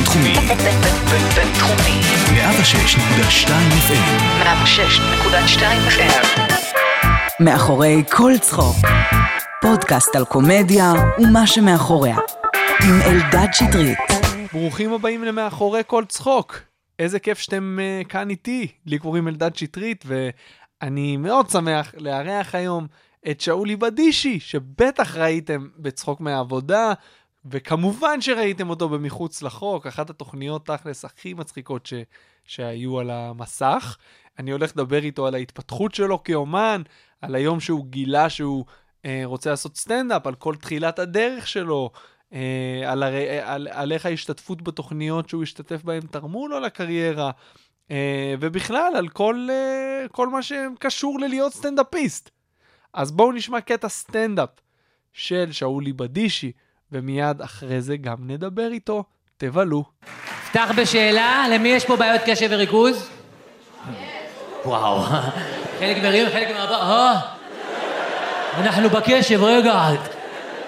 בינתחומי. בינתחומי. 106.2 FM. 106.2 FM. מאחורי כל צחוק. פודקאסט על קומדיה ומה שמאחוריה. עם אלדד שטרית. ברוכים הבאים למאחורי כל צחוק. איזה כיף שאתם uh, כאן איתי. לי קוראים אלדד שטרית, ואני מאוד שמח לארח היום את שאולי בדישי, שבטח ראיתם בצחוק מהעבודה, וכמובן שראיתם אותו במחוץ לחוק, אחת התוכניות תכלס הכי מצחיקות ש... שהיו על המסך. אני הולך לדבר איתו על ההתפתחות שלו כאומן, על היום שהוא גילה שהוא אה, רוצה לעשות סטנדאפ, על כל תחילת הדרך שלו, אה, על, הר... על, על איך ההשתתפות בתוכניות שהוא השתתף בהן תרמו לו לקריירה, אה, ובכלל על כל, אה, כל מה שקשור ללהיות סטנדאפיסט. אז בואו נשמע קטע סטנדאפ של שאולי בדישי, ומיד אחרי זה גם נדבר איתו. תבלו. פתח בשאלה, למי יש פה בעיות קשב וריכוז? וואו, חלק מרים, חלק מהבא, אה, אנחנו בקשב, רגע.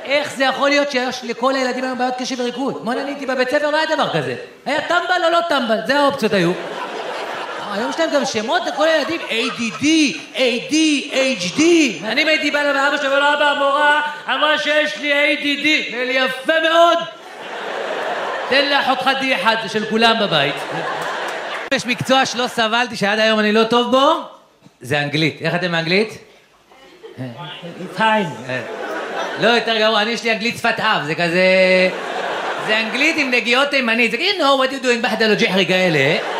איך זה יכול להיות שיש לכל הילדים היום בעיות קשב וריכוז? בוא'נה, אני הייתי בבית ספר, לא היה דבר כזה. היה טמבל או לא טמבל, זה האופציות היו. היום יש להם גם שמות לכל הילדים, ADD, AD, HD. אני הייתי בא לאבא שלי, ולא אבא, המורה אמרה שיש לי ADD. לי יפה מאוד. תן לאחות חדי אחד, זה של כולם בבית. יש מקצוע שלא סבלתי, שעד היום אני לא טוב בו, זה אנגלית. איך אתם באנגלית? פיין. לא, יותר גרוע, אני יש לי אנגלית שפת אב, זה כזה... זה אנגלית עם נגיעות תימנית, זה כאילו, what you doing, בחדלו ג'חרי כאלה.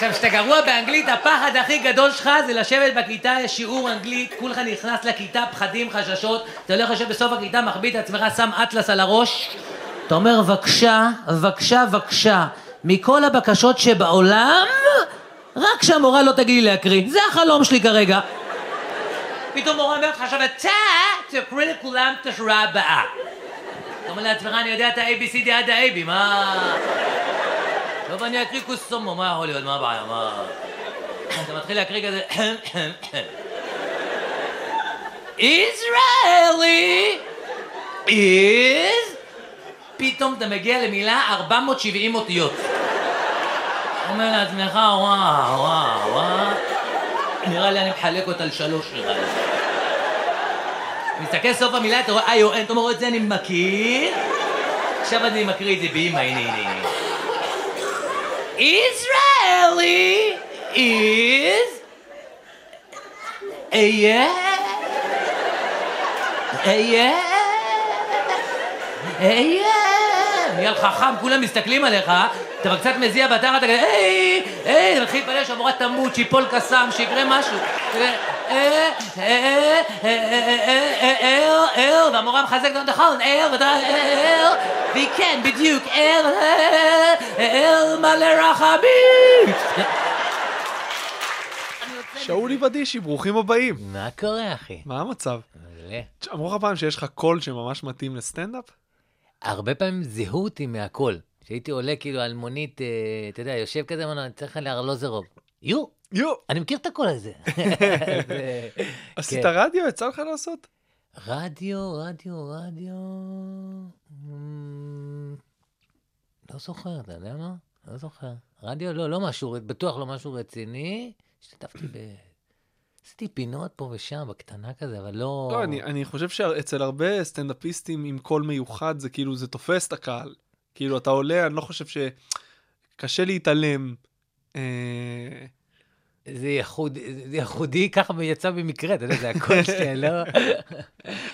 עכשיו, כשאתה גרוע באנגלית, הפחד הכי גדול שלך זה לשבת בכיתה, יש שיעור אנגלית, כולך נכנס לכיתה, פחדים, חששות, אתה הולך לשבת בסוף הכיתה, מחביא את עצמך, שם אטלס על הראש, אתה אומר, בבקשה, בבקשה, בבקשה, מכל הבקשות שבעולם, רק שהמורה לא תגיד לי להקריא, זה החלום שלי כרגע. פתאום מורה אומרת לך, עכשיו אתה תקריא לכולם את השורה הבאה. אתה אומר לעצמך, אני יודע את ה-ABCD עד ה-AB, מה... טוב, אני אקריא קוסומו, מה יכול להיות, מה הבעיה, מה... אתה מתחיל להקריא כזה... Israeli is... פתאום אתה מגיע למילה 470 אותיות. אומר לעצמך, וואו, וואו, וואו. נראה לי אני מחלק אותה לשלוש נראה לי. מסתכל סוף המילה, אתה רואה איי-או-אן, אתה אומר, את זה אני מכיר. עכשיו אני מקריא את זה באמא, הנה, הנה, הנה. Israeli is a yeah, a yeah, a yeah. נהיה לך חם, כולם מסתכלים עליך, אתה קצת מזיע בתחת, אתה כזה, היי, היי, אתה מתחיל להתפלל שהמורה תמות, שיפול קסאם, שיקרה משהו. אל, אל, והמורה מחזקת אותך, נכון, אל, ואתה, אל, והיא כן, בדיוק, אל, אל, מלא רחמים. שאולי בדישי, ברוכים הבאים. מה קורה, אחי? מה המצב? מלא. אמרו לך פעם שיש לך קול שממש מתאים לסטנדאפ? הרבה פעמים זיהו אותי מהכל. כשהייתי עולה כאילו על מונית, אה, אתה יודע, יושב כזה, ואומר, אני צריך לארלוזרוב. יו, יו! אני מכיר את הקול הזה. זה- עשית כן. רדיו? יצא לך לעשות? רדיו, רדיו, רדיו... לא זוכר, אתה יודע מה? לא זוכר. רדיו, לא, לא משהו, בטוח לא משהו רציני. השתתפתי ב... עשיתי פינות פה ושם, בקטנה כזה, אבל לא... לא, אני, אני חושב שאצל הרבה סטנדאפיסטים עם קול מיוחד, זה כאילו, זה תופס את הקהל. כאילו, אתה עולה, אני לא חושב ש... קשה להתעלם. אה... זה ייחוד, זה ייחודי, ככה יצא במקרה, אתה יודע, זה הקול שלי, לא...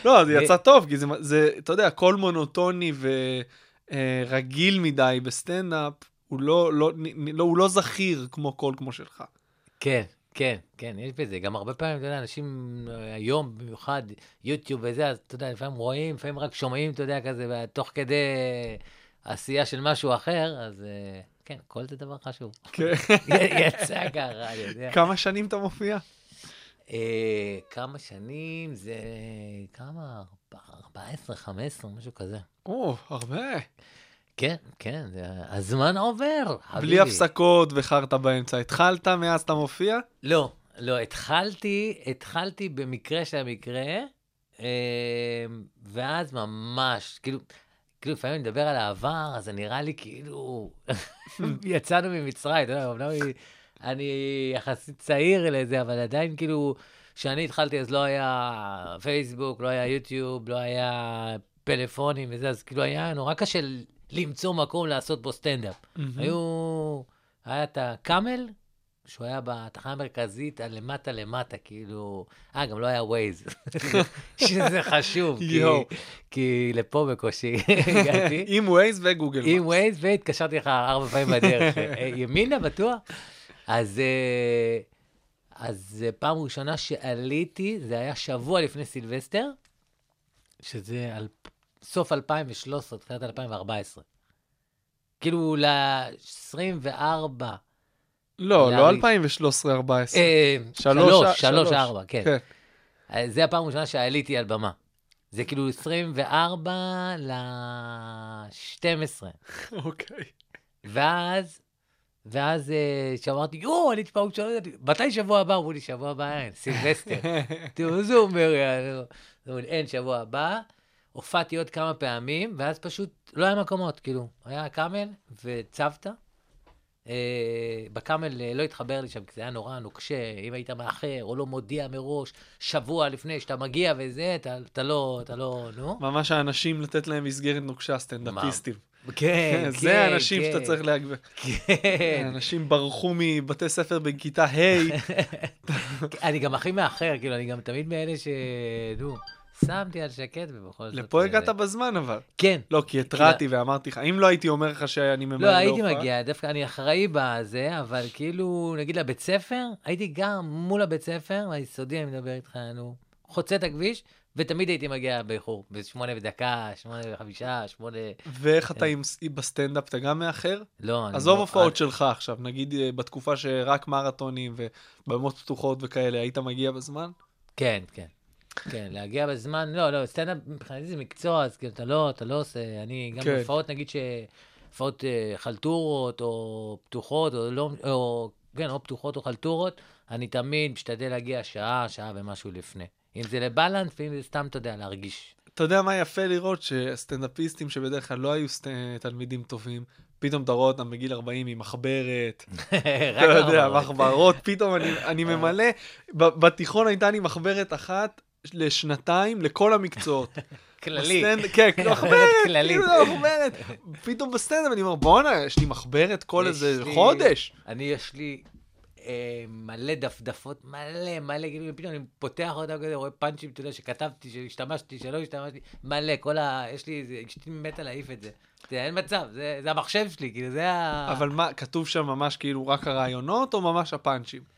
לא, זה אה, יצא טוב, כי זה, זה, אתה יודע, קול מונוטוני ורגיל מדי בסטנדאפ, הוא לא, לא, לא, הוא לא זכיר כמו קול כמו שלך. כן, כן, כן, יש בזה. גם הרבה פעמים, אתה יודע, אנשים אה, היום, במיוחד יוטיוב וזה, אז אתה יודע, לפעמים רואים, לפעמים רק שומעים, אתה יודע, כזה, ותוך כדי עשייה של משהו אחר, אז אה, כן, כל זה דבר חשוב. כן. יצא ככה, אני יודע. כמה שנים אתה מופיע? אה, כמה שנים זה... כמה? 14, 15, משהו כזה. או, הרבה. כן, כן. הזמן עובר, חביבי. בלי הפסקות וחרטא באמצע. התחלת מאז אתה מופיע? לא, לא, התחלתי, התחלתי במקרה של המקרה, אה, ואז ממש, כאילו, כאילו, לפעמים אני מדבר על העבר, אז זה נראה לי כאילו... יצאנו ממצרים, אתה יודע, אמנם אני- אני יחסית צעיר לזה, אבל עדיין כאילו, כשאני התחלתי אז לא היה פייסבוק, לא היה יוטיוב, לא היה פלאפונים וזה, אז כאילו היה נורא קשה למצוא מקום לעשות בו סטנדאפ. היו... היה את הקאמל, שהוא היה בתחנה המרכזית, הלמטה למטה, כאילו... אה, גם לא היה ווייז, שזה חשוב, כי. כי לפה בקושי הגעתי. עם ווייז וגוגל. עם. ווייז, והתקשרתי לך ארבע פעמים בדרך. אה, ימינה, בטוח? אז, אה, אז אה, פעם ראשונה שעליתי, זה היה שבוע לפני סילבסטר, שזה סוף 2013, תחילת 2014. כאילו ל-24, לא, לא לי- 2013-2014. אה, שלוש, שלוש, ארבע, כן. כן. אז זה הפעם הראשונה שעליתי על במה. זה כאילו 24 ל-12. אוקיי. ואז, ואז אה, שאמרתי, יואו, אני פעם ראשונה, מתי שבוע הבא? אמרו לי, שבוע הבא אין, סילבסטר. תראו, מה זה אומר, אין, שבוע הבא. הופעתי עוד כמה פעמים, ואז פשוט לא היה מקומות, כאילו, היה קאמל וצוותא. אה, בקאמל אה, לא התחבר לי שם, כי זה היה נורא נוקשה, אם היית מאחר או לא מודיע מראש, שבוע לפני שאתה מגיע וזה, אתה, אתה לא, אתה לא, נו. ממש האנשים לתת להם מסגרת נוקשה, סטנדאפיסטים. כן, כן, זה האנשים כן, שאתה צריך להגביר. כן. אנשים ברחו מבתי ספר בכיתה ה', אני גם הכי מאחר, כאילו, אני גם תמיד מאלה ש... נו, שמתי על שקט ובכל זאת... לפה אה, הגעת בזמן אבל. כן. לא, כי התרעתי ואמרתי לך, אם לא הייתי אומר לך שאני ממהר לא, הייתי מגיע, דווקא אני אחראי בזה, אבל כאילו, נגיד לבית ספר, הייתי גם מול הבית ספר, היסודי, אני מדבר איתך, נו, חוצה את הכביש, ותמיד הייתי מגיע באיחור, בשמונה ודקה, שמונה וחמישה, שמונה... ואיך אתה עם בסטנדאפ, אתה גם מאחר? לא, אני עזוב לא- הופעות שלך עכשיו, נגיד אה, בתקופה שרק מרתונים ובמות פתוחות וכאלה, היית מגיע בזמן? כן, כן. כן, להגיע בזמן, לא, לא, סטנדאפ מבחינתי זה מקצוע, אז כאילו, אתה לא, אתה לא עושה, אני גם כן. הופעות, נגיד ש... הופעות אה, חלטורות, או פתוחות, או לא, או, כן, או פתוחות או חלטורות, אני תמיד משתדל להגיע שעה, שעה ומשהו לפני. אם זה לבלנס, ואם זה סתם, אתה יודע, להרגיש. אתה יודע מה יפה לראות? שסטנדאפיסטים שבדרך כלל לא היו סט... תלמידים טובים, פתאום אתה רואה אותם בגיל 40 עם מחברת, אתה יודע. מחברות, פתאום אני, אני ממלא, ב- בתיכון הייתה לי מחברת אחת לשנתיים לכל המקצועות. כללי. בסטנד- כן, כאילו מחברת. כאילו זה מחברת. פתאום בסטנדאפ אני אומר, בואנה, יש לי מחברת כל איזה חודש. אני, יש לי אה, מלא דפדפות, מלא, מלא, כאילו, פתאום אני פותח אותם כזה, רואה פאנצ'ים, אתה יודע, שכתבתי, שהשתמשתי, שלא השתמשתי, מלא, כל ה... יש לי איזה, אשתי מתה להעיף את זה. יודע, אין מצב, זה, זה המחשב שלי, כאילו, זה ה... אבל מה, כתוב שם ממש כאילו רק הרעיונות, או ממש הפאנצ'ים?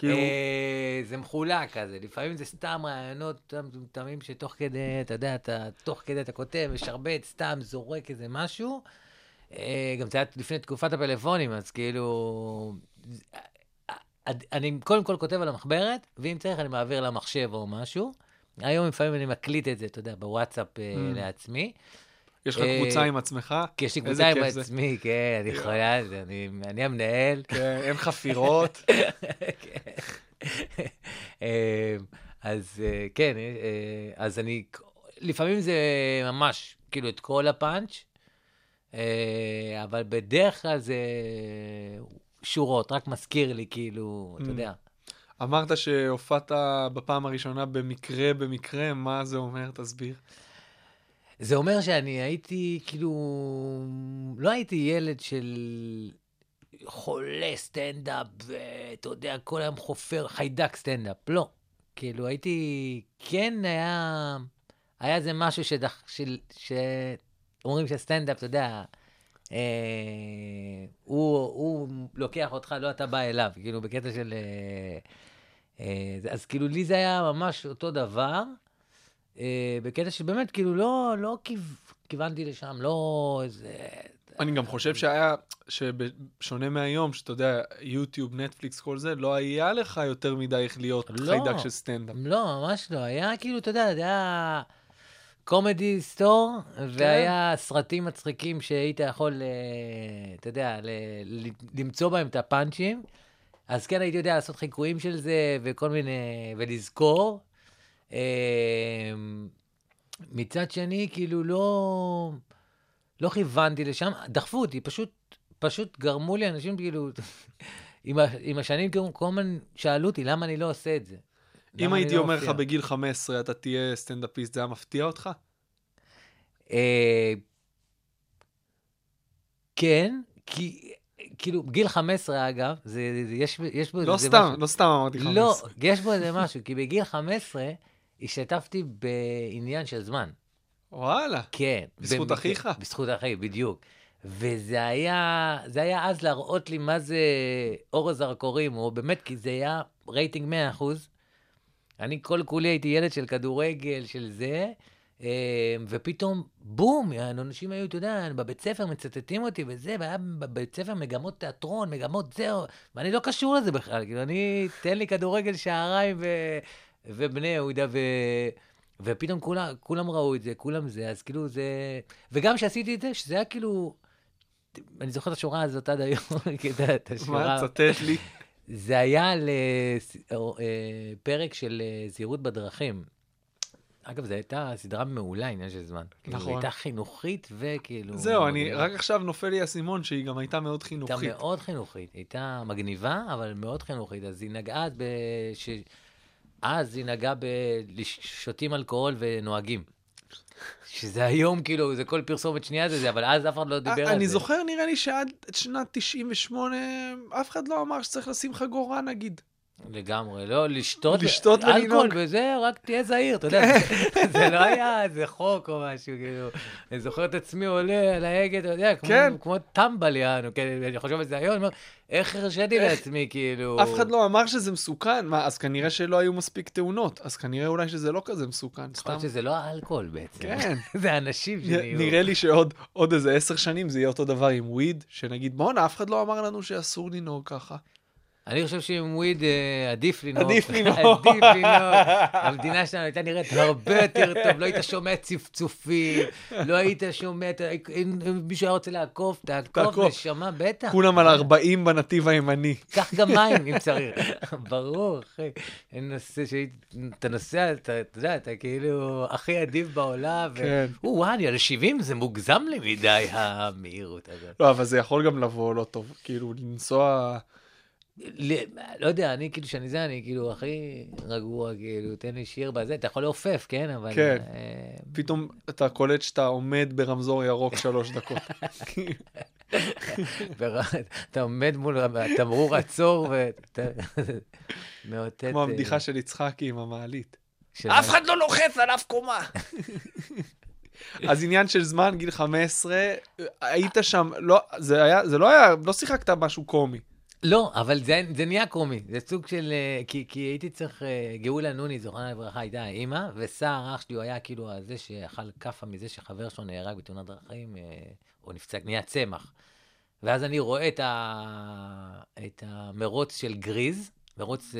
כאילו, אה, זה מחולק כזה, לפעמים זה סתם רעיונות מטומטמים שתוך כדי, אתה יודע, אתה, תוך כדי אתה כותב, משרבט, סתם זורק איזה משהו. אה, גם זה היה לפני תקופת הפלאפונים, אז כאילו... אה, אני קודם כל כותב על המחברת, ואם צריך אני מעביר למחשב או משהו. היום לפעמים אני מקליט את זה, אתה יודע, בוואטסאפ אה, Mm. לעצמי. יש לך אה, קבוצה עם עצמך? כי יש לי קבוצה עם. עצמי, כן, אני זה, אני- המנהל. כן, אין חפירות. אמ, אז אה, כן, אה, אז אני, לפעמים זה ממש, כאילו, את כל הפאנץ', אה, אבל בדרך כלל זה שורות, רק מזכיר לי, כאילו, אתה Mm. יודע. אמרת שהופעת בפעם הראשונה במקרה במקרה, מה זה אומר? תסביר. זה אומר שאני הייתי, כאילו, לא הייתי ילד של חולה סטנדאפ, ואתה יודע, כל היום חופר, חיידק סטנדאפ, לא. כאילו, הייתי, כן היה, היה איזה משהו שדח, של, שאומרים שסטנדאפ, אתה יודע, אה, הוא, הוא לוקח אותך, לא אתה בא אליו, כאילו, בקטע של... אה, אה, אז כאילו, לי זה היה ממש אותו דבר. אה, בקטע שבאמת, כאילו, לא, לא כיו... כיוונתי לשם, לא איזה... אני גם חושב שהיה, שבשונה מהיום, שאתה יודע, יוטיוב, נטפליקס, כל זה, לא היה לך יותר מדי איך להיות לא. חיידק של סטנדאפ. לא, ממש לא. היה כאילו, אתה יודע, זה היה קומדי סטור, והיה סרטים מצחיקים שהיית יכול, אה, אתה יודע, למצוא בהם את הפאנצ'ים. אז כן, הייתי יודע לעשות חיקויים של זה, וכל מיני, ולזכור. אה, מצד שני, כאילו, לא... לא כיוונתי לשם, דחפו אותי, פשוט, פשוט גרמו לי אנשים כאילו, עם, ה, עם השנים כאילו, כל הזמן שאלו אותי, למה אני לא עושה את זה? אם הייתי לא אומר לך מופיע?" בגיל 15 אתה תהיה סטנדאפיסט, זה היה מפתיע אותך? אה, כן, כי, כאילו, גיל 15 אגב, זה, זה, יש, יש בו... לא זה סתם, משהו- לא סתם אמרתי 15. לא, יש בו איזה משהו, כי בגיל 15 השתתפתי בעניין של זמן. וואלה. כן. בזכות במקרה- אחיך? בזכות אחי, בדיוק. וזה היה, זה היה אז להראות לי מה זה אור הזרקורים, או באמת, כי זה היה רייטינג 100 אחוז. אני כל כולי הייתי ילד של כדורגל, של זה, אה, ופתאום, בום, אנשים היו, אתה יודע, בבית ספר מצטטים אותי וזה, והיה בבית ספר מגמות תיאטרון, מגמות זהו, ואני לא קשור לזה בכלל, כאילו, אני, תן לי כדורגל שעריים ו, ובני יהודה, ו... ופתאום כולם, כולם ראו את זה, כולם זה, אז כאילו זה... וגם כשעשיתי את זה, שזה היה כאילו... אני זוכר את השורה הזאת עד היום, את השורה... מה, תצטט לי. זה היה לפרק של אה, זהירות בדרכים. אגב, זו הייתה סדרה מעולה, עניין של זמן. כאילו, נכון. היא הייתה חינוכית וכאילו... זהו, אני. רק עכשיו נופל לי האסימון שהיא גם הייתה מאוד הייתה חינוכית. מאוד חינוכית. הייתה מגניבה, אבל מאוד חינוכית. אז היא נגעה ב... אז היא נגעה בשותים אלכוהול ונוהגים. שזה היום, כאילו, זה כל פרסומת שנייה זה זה, אבל אז אף אחד לא דיבר על זה. אני זוכר, נראה לי שעד שנת 98, אף אחד לא אמר שצריך לשים חגורה, נגיד. לגמרי, לא, לשתות, לשתות אלכוהול. וזה, רק תהיה זהיר, אתה יודע, זה- זה לא היה איזה חוק או משהו, כאילו, אני זוכר את עצמי עולה על ההגה, אתה יודע, כמו- כן. כמו טמבל יענו, כן, אני חושב על זה היום, אני אומר, איך הרשיתי לעצמי, כאילו... אף אחד לא אמר שזה מסוכן, מה, אז כנראה שלא היו מספיק תאונות, אז כנראה אולי שזה לא כזה מסוכן, יכול סתם. להיות שזה לא האלכוהול בעצם. כן. זה אנשים שנהיו. נראה לי שעוד עוד איזה עשר שנים זה יהיה אותו דבר עם וויד, שנגיד, בואנה, אף אחד לא אמר לנו שאסור לנהוג ככה. אני חושב שעם וויד אה, עדיף לנהוג. עדיף לנהוג. עדיף לנהוג. המדינה שלנו הייתה נראית הרבה יותר טוב, לא היית שומע צפצופים, לא היית שומע, אם מישהו היה רוצה לעקוף, תעקוף. נשמה, בטח. כולם על 40 בנתיב הימני. קח גם מים אם צריך. ברור, אחי. אין נושא שאתה נוסע, אתה יודע, אתה כאילו הכי עדיף בעולם. כן. או, וואי, אני על 70 זה מוגזם לי מדי, המהירות הזאת. לא, אבל זה יכול גם לבוא לא טוב, כאילו, לנסוע... לא יודע, אני כאילו, שאני זה, אני כאילו הכי רגוע, כאילו, תן לי שיר בזה, אתה יכול לעופף, כן? אבל... כן. אה, פתאום אתה קולט שאתה עומד ברמזור ירוק שלוש דקות. אתה עומד מול תמרור עצור ואתה מאותת... כמו אה, הבדיחה של יצחקי עם המעלית. אף אחד לא לוחץ על אף קומה. אז עניין של זמן, גיל 15, היית שם, לא, זה היה, זה לא היה, לא שיחקת משהו קומי. לא, אבל זה, זה נהיה קומי, זה סוג של... אה, כי, כי הייתי צריך... אה, גאולה נוני, זוכרנה לברכה, הייתה האימא, וסער, אח שלי, הוא היה כאילו הזה שאכל כאפה מזה שחבר שלו נהרג בתאונת דרכים, אה, או נפצע, נהיה צמח. ואז אני רואה את, ה... את המרוץ של גריז, מרוץ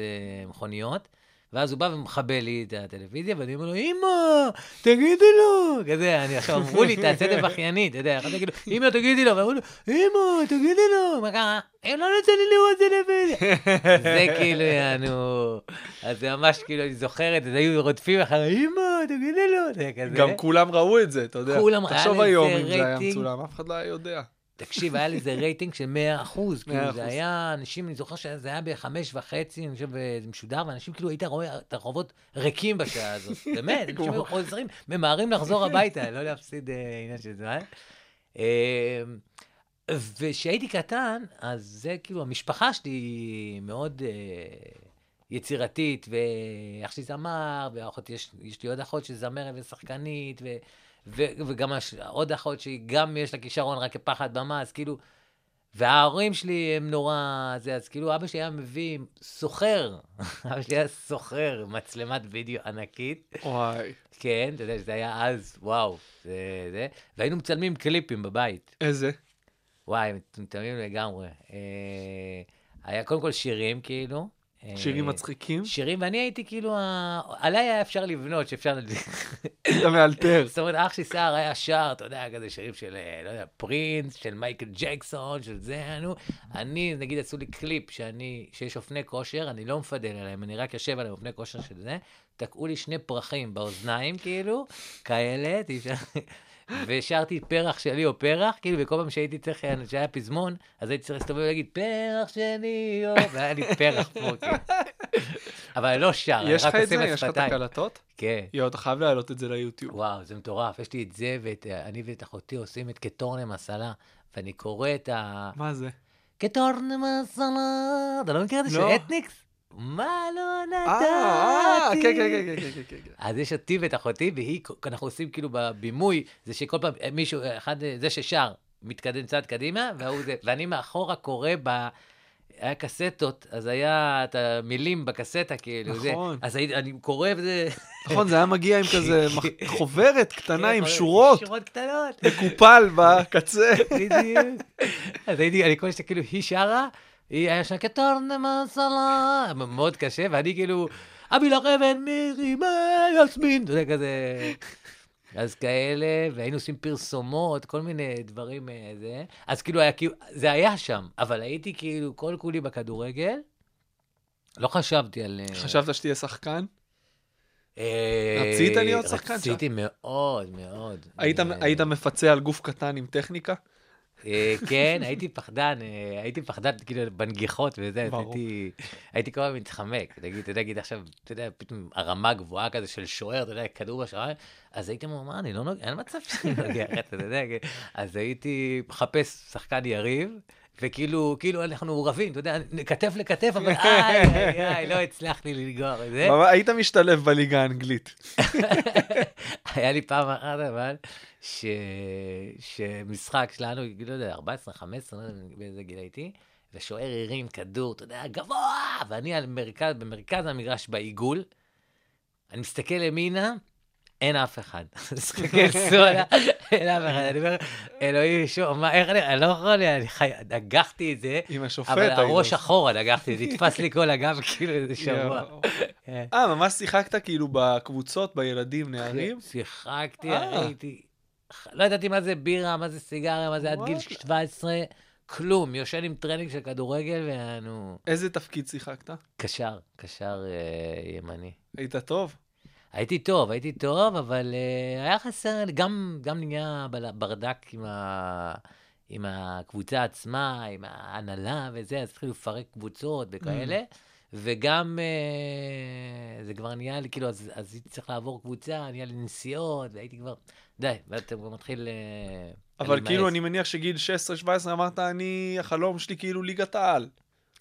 מכוניות, ואז הוא בא ומכבה לי את הטלוויזיה, ואני אומר לו, אמא, תגידי לו. כזה, אני עכשיו אמרו לי, תעשה את זה בכיינית, אתה יודע, אחת תגיד לו, אמא, תגידי לו, ואמרו לו, אמא, תגידי לו. מה קרה? הם לא נותן לי לראות טלוויזיה. זה כאילו, יענו, אז זה ממש כאילו, אני זוכר את זה, היו רודפים אחרי, אמא, תגידי לו. זה כזה. גם כולם ראו את זה, אתה יודע. כולם, היה תחשוב לזה היום אם זה היה רייטינג. מצולם, אף אחד לא היה יודע. תקשיב, היה לזה רייטינג של 100 אחוז. כאילו, 100%. זה היה, אנשים, אני זוכר שזה היה בחמש וחצי, אני חושב, זה משודר, ואנשים כאילו, היית רואה את הרחובות ריקים בשעה הזאת. באמת, אנשים היו חוזרים, ממהרים לחזור הביתה, לא להפסיד אה, עניין של זמן. אה, וכשהייתי קטן, אז זה כאילו, המשפחה שלי מאוד אה, יצירתית, ואח שלי זמר, ואחות, יש, יש לי עוד אחות שזמרת ושחקנית, ו, ו, וגם הש- עוד אחות שהיא גם יש לה כישרון רק כפחד במה, אז כאילו, וההורים שלי הם נורא, זה, אז כאילו אבא שלי היה מביא סוחר, אבא שלי היה סוחר, מצלמת וידאו ענקית, וואי, כן, אתה יודע, שזה היה אז, וואו, זה, זה, והיינו מצלמים קליפים בבית. איזה? וואי, מטומטמים לגמרי. אה, היה קודם כל שירים, כאילו. אה, שירים מצחיקים? שירים, ואני הייתי כאילו, ה- עליי היה אפשר לבנות, שאפשר... אתה מאלתר. זאת אומרת, אח שלי סער היה שר, אתה יודע, כזה שירים של, אה, לא יודע, פרינס, של מייקל ג'קסון, של זה, נו. אני, נגיד, עשו לי קליפ שאני, שיש אופני כושר, אני לא מפדל עליהם, אני רק יושב על אופני כושר של זה, תקעו לי שני פרחים באוזניים, כאילו, כאלה, אפשר... ושרתי פרח שלי או פרח, כאילו, וכל פעם שהייתי צריך, שהיה פזמון, אז הייתי צריך להסתובב ולהגיד, פרח שלי, או... והיה לי פרח פה, כאילו. אבל אני לא שר, אני יש רק לך את עושה זה? יש לך את. הקלטות? כן. יואו, אתה חייב להעלות את זה ליוטיוב. וואו, זה מטורף. יש לי את זה, ואני ואת אחותי עושים את קטורנה מסלה, ואני קורא את ה... מה זה? קטורנה מסלה, אתה לא מכיר את זה של לא. אתניקס? מה לא אה, אה, נתתי? כן, כן, כן, כן, כן, כן. אז יש אותי ואת אחותי, והיא, אנחנו עושים כאילו בבימוי, זה שכל פעם מישהו, אחד, זה ששר, מתקדם צעד קדימה, והוא זה, ואני מאחורה קורא ב... היה קסטות, אז היה את המילים בקסטה, כאילו, זה. נכון. אז אני קורא וזה... נכון, זה היה מגיע עם כזה חוברת קטנה עם כן, שורות, שורות קטנות. מקופל בקצה. בדיוק. אז הייתי, אני קורא שכאילו, היא שרה, היא היה שם קטורנה מסלה, מאוד קשה, ואני כאילו, אבי לך אבן מירי יסמין, אתה יודע, כזה... אז כאלה, והיינו עושים פרסומות, כל מיני דברים, אה, זה. אז כאילו, היה, כאילו, זה היה שם, אבל הייתי כאילו כל כולי בכדורגל. לא חשבתי על... אה, חשבת שתהיה שחקן? אה, רצית להיות שחקן? רציתי מאוד, מאוד. אה, היית מפצה על גוף קטן עם טכניקה? אה, כן, הייתי פחדן, אה, הייתי פחדן כאילו בנגיחות וזה. הייתי, הייתי כל הזמן מתחמק, נגיד, אתה יודע, נגיד עכשיו, אתה יודע, פתאום הרמה גבוהה כזה של שוער, אתה יודע, כדור בשער, אז הייתי אומר, מה, אני לא נוגע, אין מצב שאני נוגע, אתה יודע. אז הייתי מחפש שחקן יריב. וכאילו, כאילו אנחנו רבים, אתה יודע, כתף לכתף, אבל איי, איי, איי, לא הצלחתי לנגור את זה. היית משתלב בליגה האנגלית. היה לי פעם אחת אבל, ש... שמשחק שלנו, לא יודע, 14, 15, לא יודע באיזה גיל הייתי, ושוער הרים כדור, אתה יודע, גבוה, ואני על מרכז, במרכז המגרש בעיגול, אני מסתכל ימינה, אין אף אחד. מסתכל שמאלה, אין אף אחד. אני אומר, אלוהים, שוב, מה, איך אני, אני לא יכול, אני חי... נגחתי את זה, עם השופט. אבל הראש. אחורה נגחתי, זה נתפס לי כל הגב כאילו איזה שבוע. אה, ממש שיחקת כאילו בקבוצות, בילדים, נערים? שיחקתי, אה. הייתי... לא ידעתי מה זה בירה, מה זה סיגריה, מה זה עד גיל וואלה. 17, כלום. יושן עם טרנינג של כדורגל, ואנו... איזה תפקיד שיחקת? קשר, קשר אה, ימני. היית טוב? הייתי טוב, הייתי טוב, אבל אה, היה חסר גם, גם נהיה ברדק עם, ה, עם הקבוצה עצמה, עם ההנהלה וזה, אז התחילו לפרק קבוצות וכאלה, וגם אה, זה כבר נהיה לי, כאילו, אז, אז הייתי צריך לעבור קבוצה, נהיה לי נסיעות, והייתי כבר, די, ואתה כבר מתחיל... אה, אבל. כאילו, אני מניח שגיל 16-17 אמרת, אני, החלום שלי כאילו ליגת העל.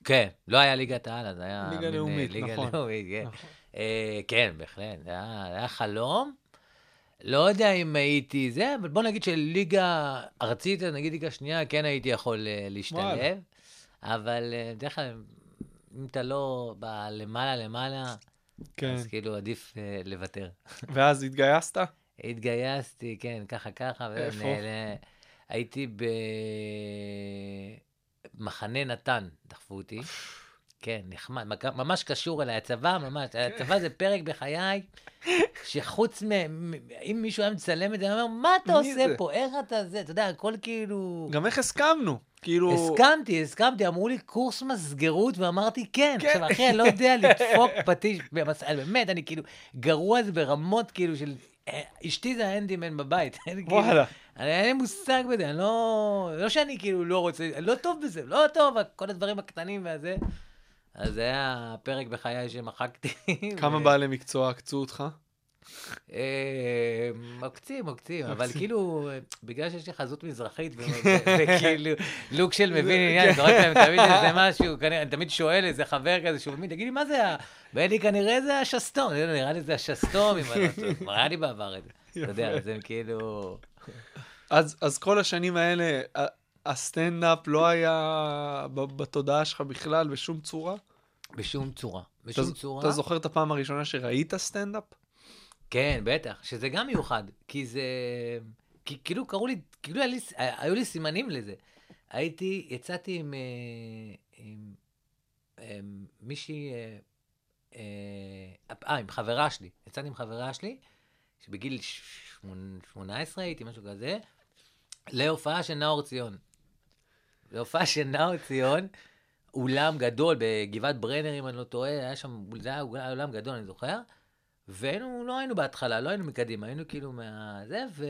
כן, לא היה ליגת העל, אז היה... ליגה מין, לאומית, ליגה נכון. לאומית, כן. נכון. אה, כן, בהחלט, זה היה, חלום. לא יודע אם הייתי זה, אבל בוא נגיד שליגה ארצית, נגיד ליגה שנייה, כן הייתי יכול אה, להשתלב. אבל אה, בדרך כלל, אם אתה לא בלמעלה למעלה, כן. אז כאילו עדיף אה, לוותר. ואז התגייסת? התגייסתי, כן, ככה ככה. איפה? ונעלה- הייתי במחנה נתן, דחפו אותי. כן, נחמד, ממש קשור אליי, הצבא ממש, הצבא זה פרק בחיי, שחוץ מ... אם מישהו היה מצלם את זה, הוא אומר, מה אתה עושה זה?" פה, איך אתה זה, אתה יודע, הכל כאילו... גם איך הסכמנו? כאילו... הסכמתי, הסכמתי, אמרו לי קורס מסגרות, ואמרתי כן. כן. עכשיו, אחי, אני לא יודע לדפוק פטיש, באמת, אני כאילו, גרוע זה ברמות כאילו של... אה, אשתי זה האנדימן בבית. כאילו- וואלה. אני, אין לי מושג בזה, אני לא... לא שאני כאילו לא רוצה, אני לא טוב בזה, לא טוב, כל הדברים הקטנים והזה. אז זה היה פרק בחיי שמחקתי. כמה בעלי מקצוע עקצו אותך? אה, עוקצים, עוקצים, אבל. כאילו, בגלל שיש לי חזות מזרחית, וכאילו, לוק של מבין עניין, זורק להם תמיד איזה משהו, אני תמיד שואל איזה חבר כזה שהוא מבין, תגידי, מה זה ה... ואין לי כנראה זה השסתום, לא יודע, נראה לי זה השסתום, אם אני לא טועה. כבר היה לי בעבר את זה. אתה יודע. זה כאילו... אז, כל השנים האלה, ה- הסטנדאפ לא היה בתודעה שלך בכלל, בשום צורה? בשום צורה. אתה, בשום צורה. אתה זוכר את הפעם הראשונה שראית סטנדאפ? כן, בטח, שזה גם מיוחד, כי זה... כי כאילו קראו לי, כאילו לי, היו לי סימנים לזה. הייתי, יצאתי עם, אה, עם, עם מישהי, אה, אה, אה, עם חברה שלי, יצאתי עם חברה שלי, שבגיל שמונ- 18 הייתי, משהו כזה, להופעה של נאור ציון. להופעה של נאור ציון, אולם גדול בגבעת ברנר, אם אני לא טועה, היה שם, זה היה אולם גדול, אני זוכר. והיינו, לא היינו בהתחלה, לא היינו מקדימה, היינו כאילו מה... זה, ו...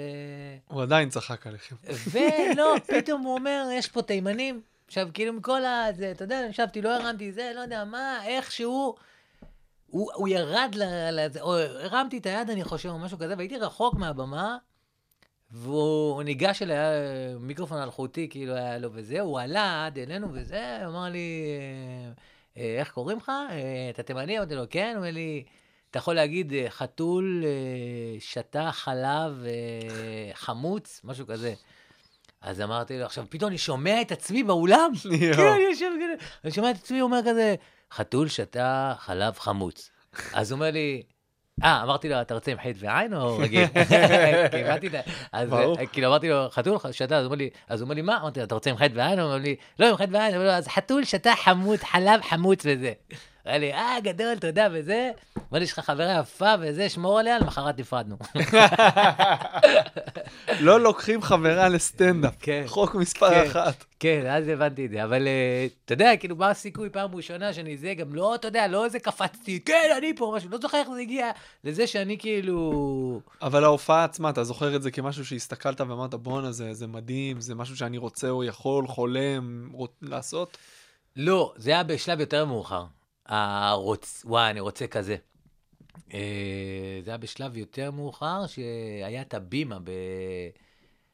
הוא עדיין צחק עליכם. ולא, פתאום הוא אומר, יש פה תימנים. עכשיו, כאילו, מכל ה... זה, אתה יודע, ישבתי, לא הרמתי זה, לא יודע מה, איכשהו... הוא, הוא ירד ל... או הרמתי את היד, אני חושב, או משהו כזה, והייתי רחוק מהבמה, והוא ניגש אליי, היה מיקרופון אלחוטי, כאילו היה לו וזה, הוא עלה עד אלינו וזה, הוא אמר לי, אה, אה, איך קוראים לך? אה, אתה תימני? אמרתי לו, כן, הוא אומר לי, אתה יכול להגיד חתול שתה חלב חמוץ, משהו כזה. אז אמרתי לו, עכשיו פתאום אני שומע את עצמי באולם. כן, אני יושב כזה, אני שומע את עצמי אומר כזה, חתול שתה חלב חמוץ. אז הוא אומר לי, אה, אמרתי לו, אתה רוצה עם חטא ועין או רגיל? ה... אז. אה, כאילו אמרתי לו, חתול שתה, אז הוא אומר לי, מה? אמרתי לו, אתה רוצה עם חטא ועין? הוא אומר לי, לא עם חטא ועין, אז חתול שתה חמוד, חלב חמוץ וזה. אמר לי, אה, גדול, תודה וזה. אמר לי, יש לך חברה יפה וזה, שמור עליה, למחרת נפרדנו. לא לוקחים חברה לסטנדאפ. כן. חוק מספר כן. אחת. כן, אז הבנתי את זה, אבל אה, אתה יודע, כאילו, מה הסיכוי פעם ראשונה שאני זה, גם לא, אתה יודע, לא איזה קפצתי, כן, אני פה, משהו, לא זוכר איך זה הגיע לזה שאני כאילו... אבל ההופעה עצמה, אתה זוכר את זה כמשהו שהסתכלת ואמרת, בואנה, זה, זה מדהים, זה משהו שאני רוצה או יכול, חולם. לעשות? לא, זה היה בשלב יותר מאוחר. הרוצ... וואי, אני רוצה כזה. אה, זה היה בשלב יותר מאוחר, שהיה את הבימה ב...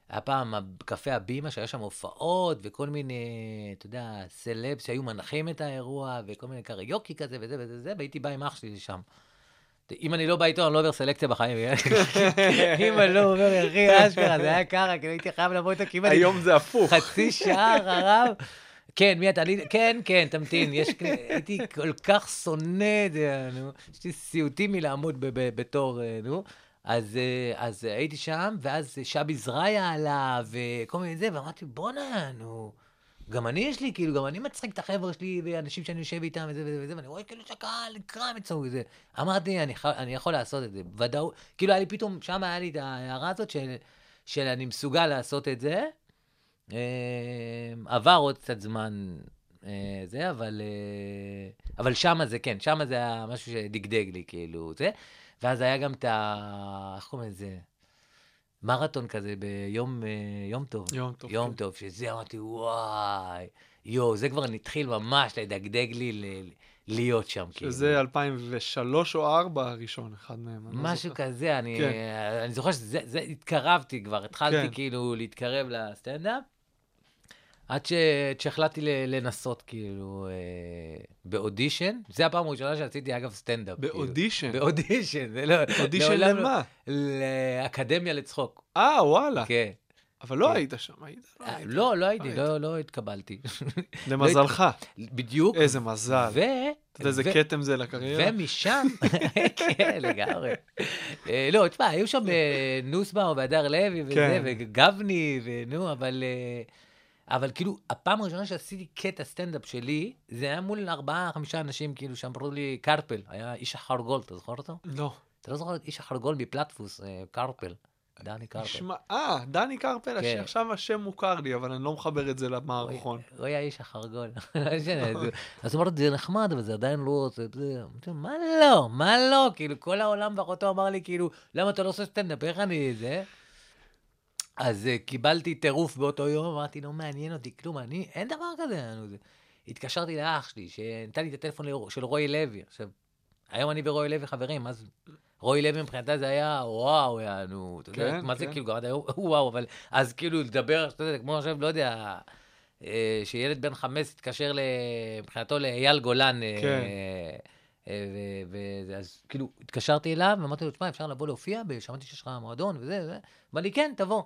היה פעם קפה הבימה, שהיה שם הופעות, וכל מיני, אתה יודע, סלבס שהיו מנחים את האירוע, וכל מיני קריוקי כזה, וזה וזה וזה, והייתי בא עם אח שלי לשם. אם אני לא בא איתו, אני לא עובר סלקציה בחיים. אם אני לא עובר, אחי, אשכרה, זה היה ככה, כאילו הייתי חייב לבוא איתו כמעט היום זה הפוך. חצי שעה הרב. כן, מי אתה? כן, כן, תמתין. יש, הייתי כל כך שונא את זה, נו. יש לי סיוטים מלעמוד בתור, אה, נו. אז, אה, אז הייתי שם, ואז שבי זרעיה עלה, וכל מיני זה, ואמרתי, בואנה, נו. גם אני יש לי, כאילו, גם אני מצחיק את החבר'ה שלי, ואנשים שאני יושב איתם, וזה וזה וזה, ואני רואה כאילו שהקהל נקרע מצחוק וזה. אמרתי, אני, אני יכול לעשות את זה, ודאות. כאילו, היה לי פתאום, שם היה לי את ההערה הזאת של, של אני מסוגל לעשות את זה. אה, עבר עוד קצת זמן אה, זה, אבל, אה, אבל שמה זה, כן, שמה זה היה משהו שדגדג לי, כאילו, זה. ואז היה גם את ה... איך קוראים לזה? מרתון כזה ביום אה, יום טוב. יום טוב, יום כן. טוב, שזה אמרתי, וואי, יואו, זה כבר התחיל ממש לדגדג לי ל- להיות שם, כאילו. שזה 2003 או 2004 הראשון, אחד מהם. אני לא משהו זוכר. כזה, אני, כן. אני זוכר שזה, זה, התקרבתי כבר, התחלתי כן. כאילו להתקרב לסטנדאפ, עד ש, שהחלטתי לנסות כאילו אה, באודישן, זה הפעם הראשונה שעשיתי אגב סטנדאפ. כאילו. באודישן? באודישן, זה לא... אודישן לעולם לא- למה? לאקדמיה לצחוק, אה, וואלה. כן. אבל לא כן. היית שם, היית? לא אה, היית. לא, לא הייתי, היית. לא, לא התקבלתי. למזלך. בדיוק. איזה מזל. ו... אתה יודע איזה כתם זה לקריירה? ומשם, כן, לגמרי. אה, לא, תשמע, היו שם נוסבאום והדר לוי וזה, כן. וגבני, ונו, אבל... אבל כאילו, הפעם הראשונה שעשיתי קטע סטנדאפ שלי, זה היה מול ארבעה, חמישה אנשים, כאילו, שאמרו לי, קרפל, היה איש החרגול, אתה זוכר אותו? לא. אתה לא זוכר את איש החרגול מפלטפוס, אה, קרפל, דני קרפל. שמע, אה, דני קרפל, כן. עכשיו השם מוכר לי, אבל אני לא מחבר את זה למערכון. הוא היה איש החרגול. לא אז הוא- אמר, זה נחמד, אבל זה עדיין לא... מה לא? מה לא? כאילו, כל העולם ואחותו אמר לי, כאילו, למה אתה לא עושה סטנדאפ? איך אני זה? אז אה, קיבלתי טירוף באותו יום, אמרתי, לא מעניין אותי כלום, אני, אין דבר כזה. נו, זה- התקשרתי לאח שלי, שנתן לי את הטלפון של רועי לוי. עכשיו, היום אני ורועי לוי חברים, אז רועי לוי מבחינתה זה היה, וואו, יענו, אתה יודע, כן, מה זה כן. כאילו, עד היום, וואו, אבל אז כאילו לדבר, אתה יודע, כמו עכשיו, לא יודע, אה, שילד בן חמש התקשר מבחינתו לאייל גולן, אה, כן. אה, ו- ו- אז כאילו, התקשרתי אליו, ואמרתי לו, תשמע, אפשר לבוא להופיע, ושמעתי שיש לך מועדון וזה, וזה. אמר לי, כן, תבוא.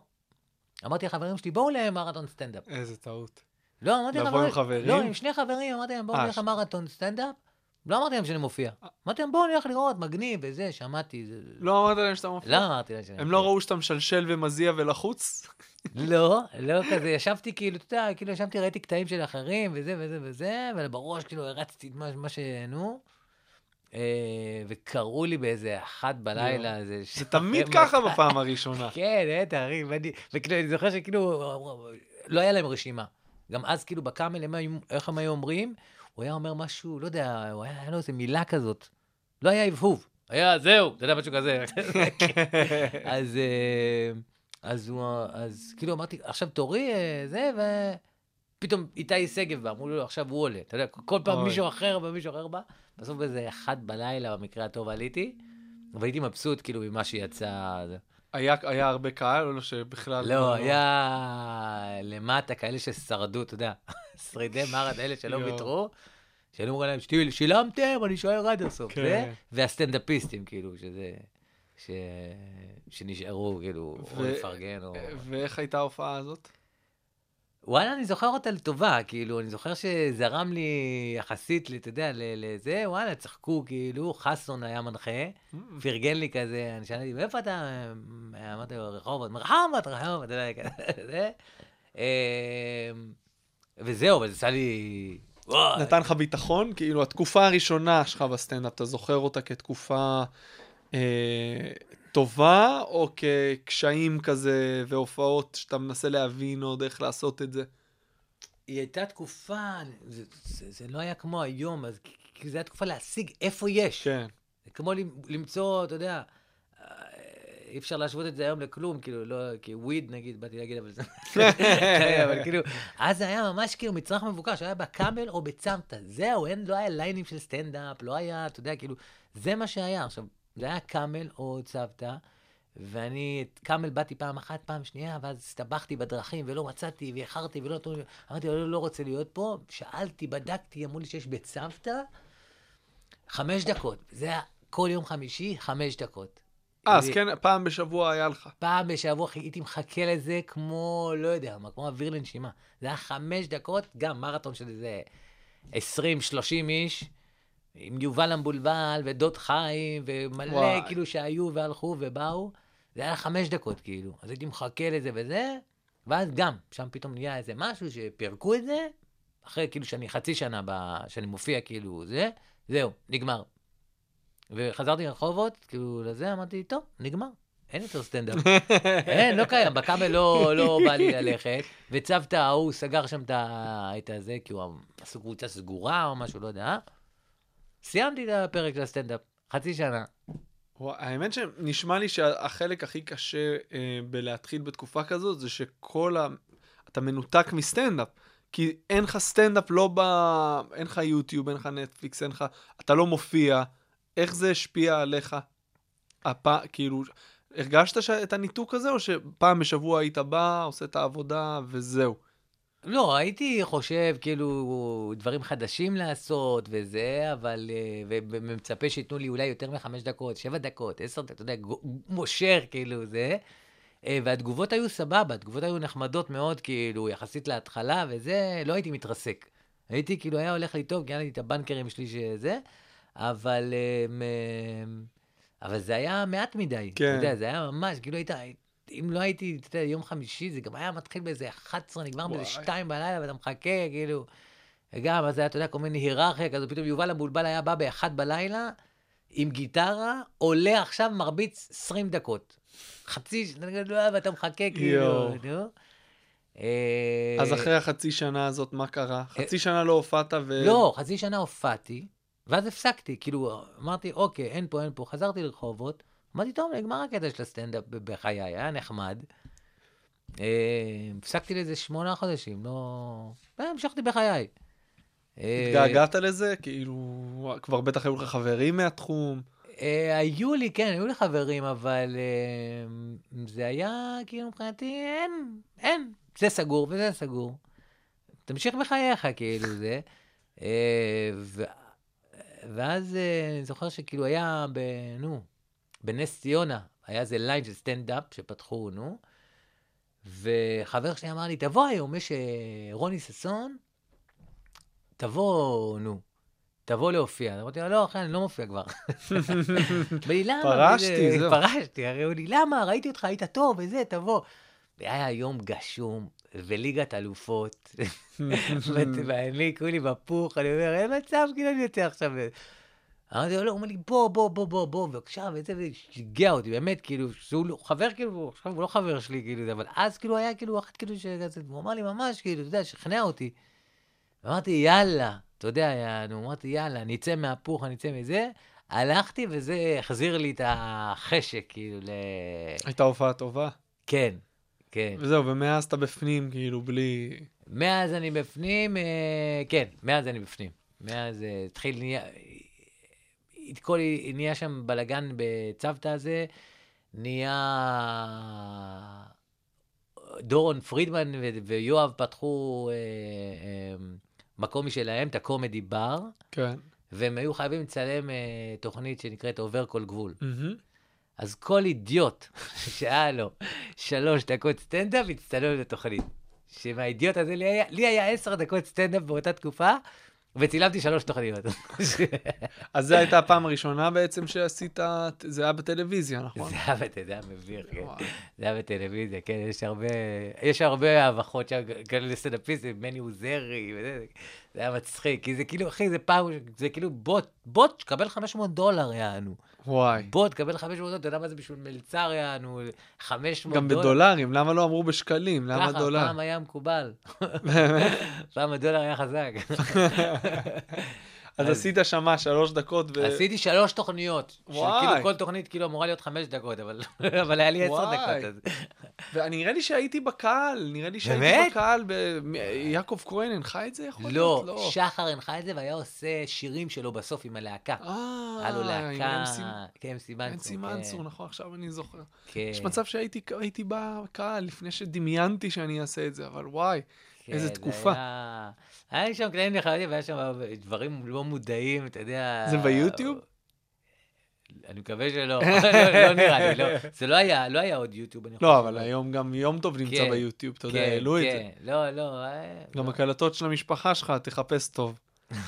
אמרתי לחברים שלי, בואו למרתון סטנדאפ. איזה טעות. לא, אמרתי לבוא. עם חברים? לא, עם שני חברים, אמרתי להם, בואו אה, נלך למרתון סטנדאפ. לא אמרתי להם שאני מופיע. אמרתי להם, בואו נלך לראות, מגניב וזה, שמעתי. זה- לא אמרת להם שאתה מופיע? לא אמרתי להם שאני הם מופיע. לא ראו שאתה משלשל ומזיע ולחוץ? לא, לא כזה, ישבתי כאילו, אתה יודע, כאילו ישבתי, ראיתי קטעים של אחרים, וזה וזה וזה, ובראש כאילו הרצתי מה, מה ש... נו. אה, וקראו לי באיזה אחת בלילה, איזה... זה תמיד ככה בפעם הראשונה. כן, אחי, ואני- זוכר שכאילו, לא היה להם רשימה. גם אז, כאילו, בקאמל, איך הם היו אומרים? הוא היה אומר משהו, לא יודע, הוא היה היה לו איזה מילה כזאת. לא היה הבהוב. היה, זהו, אתה יודע, משהו כזה. אז, אה, אז אז כאילו אמרתי, עכשיו תורי, אה, זה, ופתאום איתי שגב בא, אמרו לו, עכשיו הוא עולה. אתה יודע, כל פעם אוי. מישהו אחר בא, מישהו אחר בא. בסוף באיזה אחד בלילה, במקרה הטוב, עליתי, והייתי מבסוט, כאילו, ממה שיצא. היה היה הרבה קהל, או לא שבכלל... לא, היה למטה כאלה ששרדו, אתה יודע, שרידי מרד, אלה שלא. ויתרו, שהיו אומרים להם, "שתהיו- שילמתם, אני שוער עד הסוף. כן. זה, והסטנדאפיסטים, כאילו, שזה... ש... שנשארו, כאילו, או ו- לפרגן, או... ואיך הייתה ההופעה הזאת? וואלה, אני זוכר אותה לטובה, כאילו, אני זוכר שזרם לי יחסית, אתה יודע, לזה, וואלה, צחקו, כאילו, חסון היה מנחה, פרגן לי כזה, אני שאלתי, מאיפה אתה? אמרתי לו, רחובות, רחובות, רחובות, אתה יודע, כזה, זה. אמ, וזהו, אבל זה עשה לי... נתן לך ביטחון? כאילו, התקופה הראשונה שלך בסטנדאפ, אתה זוכר אותה כתקופה אה, טובה, או כקשיים כזה והופעות שאתה מנסה להבין עוד איך לעשות את זה? היא הייתה תקופה, זה, זה, זה לא היה כמו היום, אז כי זו הייתה תקופה להשיג איפה יש. כן. זה כמו למ- למצוא, אתה יודע, אה, אי אפשר להשוות את זה היום לכלום, כאילו, לא, כי וויד נגיד, באתי להגיד, אבל זה... אבל כאילו, אז זה היה ממש כאילו מצרך מבוקש, היה בקאמל או בצמתא, זהו, אין, לא היה ליינים של סטנדאפ, לא היה, אתה יודע, כאילו, זה מה שהיה. עכשיו, זה היה קאמל או צוותא, ואני, את קאמל באתי פעם אחת, פעם שנייה, ואז הסתבכתי בדרכים, ולא מצאתי, ואיחרתי, ולא נתנו לי, אמרתי, לא, לא רוצה להיות פה, שאלתי, בדקתי, אמרו לי שיש בצוותא, חמש דקות. זה היה כל יום חמישי, חמש דקות. אה, אז כן, פעם בשבוע היה לך. פעם בשבוע הייתי מחכה לזה כמו, לא יודע מה, כמו אוויר לנשימה. זה היה חמש דקות, גם מרתון של איזה 20-30 איש, עם יובל המבולבל ודוד חיים, ומלא וואי. כאילו שהיו והלכו ובאו. זה היה חמש דקות כאילו. אז הייתי מחכה לזה וזה, ואז גם, שם פתאום נהיה איזה משהו שפירקו את זה, אחרי כאילו שאני חצי שנה, ב... שאני מופיע כאילו זה, זהו, נגמר. וחזרתי לרחובות, כאילו לזה, אמרתי, טוב, נגמר. אין יותר סטנדאפ. אין, לא קיים, בכבל לא, לא בא לי ללכת, וצוותא ההוא סגר שם את הזה, כי הוא עשו קבוצה סגורה או משהו, לא יודע. סיימתי את הפרק של הסטנדאפ, חצי שנה. האמת שנשמע לי שהחלק הכי קשה אה, בלהתחיל בתקופה כזאת זה שכל ה... אתה מנותק מסטנדאפ. כי אין לך סטנדאפ, לא ב... אין לך יוטיוב, אין לך נטפליקס, אין לך... אתה לא מופיע. איך זה השפיע עליך? הפ... כאילו, הרגשת ש... את הניתוק הזה, או שפעם בשבוע היית בא, עושה את העבודה, וזהו? לא, הייתי חושב, כאילו, דברים חדשים לעשות וזה, אבל... אה, ומצפה שייתנו לי אולי יותר מחמש דקות, שבע דקות, עשר דקות, אתה יודע, מושך, כאילו, זה. אה, והתגובות היו סבבה, התגובות היו נחמדות מאוד, כאילו, יחסית להתחלה, וזה, לא הייתי מתרסק. הייתי, כאילו, היה הולך לי טוב, כי היה לי את הבנקרים שלי שזה, אבל... אה, אבל זה היה מעט מדי. כן. אתה יודע, זה היה ממש, כאילו היית... אם לא הייתי, אתה יודע, יום חמישי, זה גם היה מתחיל באיזה 11, נגמר באיזה וואי. 2 בלילה, ואתה מחכה, כאילו... וגם, אז היה, אתה יודע, כל מיני היררכיה כזו, פתאום יובל המבולבל היה בא באחד בלילה, עם גיטרה, עולה עכשיו, מרביץ 20 דקות. חצי, ואתה מחכה, כאילו. נו. אה, אז אחרי החצי שנה הזאת, מה קרה? חצי שנה לא הופעת ו... לא, חצי שנה הופעתי, ואז הפסקתי, כאילו, אמרתי, אוקיי, אין פה, אין פה, חזרתי לרחובות, אמרתי, טוב, נגמר הקטע של הסטנדאפ בחיי, היה נחמד. אה, הפסקתי לזה שמונה חודשים, לא... אה, המשכתי בחיי. אה, התגעגעת לזה? כאילו, כבר בטח היו לך חברים מהתחום. אה, היו לי, כן, היו לי חברים, אבל אה, זה היה, כאילו, מבחינתי, אין, אין. זה סגור וזה סגור. תמשיך בחייך, כאילו, זה. אה. ואז אה, אני זוכר שכאילו היה, ב... נו, בנס ציונה, היה איזה ליין של סטנדאפ שפתחו, נו, וחבר שלי אמר לי, תבוא היום, יש אה, רוני ששון, תבוא, נו. תבוא להופיע. אמרתי לו, לא, אחי, אני לא מופיע כבר. לי, למה? פרשתי, זהו. פרשתי, הרי הוא לי, למה? ראיתי אותך, היית טוב, וזה, תבוא. והיה יום גשום, וליגת אלופות, ואני כולי בפוך, אני אומר, אין מצב, כאילו אני יוצא עכשיו. אמרתי לו, לא, הוא אומר לי, בוא, בוא, בוא, בוא, בוא, בבקשה, וזה, ושיגע אותי, באמת, כאילו, שהוא לא- חבר, כאילו, עכשיו הוא לא חבר שלי, כאילו, אבל אז, כאילו, היה, כאילו, אחת, כאילו, שכזה, הוא אמר לי, ממש, כאילו, אתה יודע, שכנע אותי. אמרתי, יאללה, אתה יודע, יענו, אמרתי, יאללה, נצא מהפוך, נצא מזה. הלכתי וזה החזיר לי את החשק, כאילו, ל... הייתה הופעה טובה. כן, כן. וזהו, ומאז אתה בפנים, כאילו, בלי... מאז אני בפנים, אה, כן, מאז אני בפנים. מאז אה, התחיל, את כל, נהיה שם בלאגן בצוותא הזה, נהיה... דורון פרידמן ויואב פתחו אה, אה, מקום משלהם, את הקומדי בר, כן. והם היו חייבים לצלם אה, תוכנית שנקראת עובר כל גבול. מהמם. אז כל אידיוט שהיה לו שלוש דקות סטנדאפ, הצטלם לתוכנית. שמהאידיוט הזה, לי היה, לי היה עשר דקות סטנדאפ באותה תקופה, וצילמתי שלוש תוכניות. אז זו הייתה הפעם הראשונה בעצם שעשית, זה היה בטלוויזיה, נכון? זה היה, בת- זה היה מביך, כן. זה היה בטלוויזיה, כן, יש הרבה, יש הרבה הבכות שם, כאלה לסטנדאפיסטים, מני עוזרי, וזה, זה היה מצחיק, כי זה כאילו, אחי, זה פעם, זה כאילו בוט, בוט, קבל 500 דולר, יענו. וואי. בוט, קבל 500 דולר, אתה יודע מה זה בשביל מלצר, יענו, 500 גם דולר. בדולרים, למה לא אמרו בשקלים? למה ככה, דולר? פעם היה מקובל. פעם הדולר היה חזק. אז עשית שמה שלוש דקות ו... עשיתי שלוש תוכניות. וואי. שכאילו כל תוכנית כאילו אמורה להיות חמש דקות, אבל אבל היה לי עשר. דקות. ונראה לי שהייתי בקהל, נראה לי שהייתי באמת? בקהל, ב- יעקב כהן הנחה את זה? יכול לא, להיות? לא. שחר הנחה את זה והיה עושה שירים שלו בסוף עם הלהקה. אה, היה לו עם להקה, כן, אמסי מנצור. אמסי מנצור, נכון, עכשיו אני זוכר. כן, יש מצב שהייתי הייתי בקהל לפני שדמיינתי שאני אעשה את זה, אבל וואי, כן, איזה זה תקופה. היה- היה שם קטעים נחמדים, והיה שם דברים לא מודעים, אתה יודע... זה ביוטיוב? אני מקווה שלא, לא לא נראה לי, לא. זה לא היה, לא היה עוד יוטיוב, אני חושב. לא, אבל היום גם יום טוב נמצא כן, ביוטיוב, אתה יודע, כן, העלו את זה. כן, לא, לא. אה, גם לא. הקלטות של המשפחה שלך, תחפש טוב.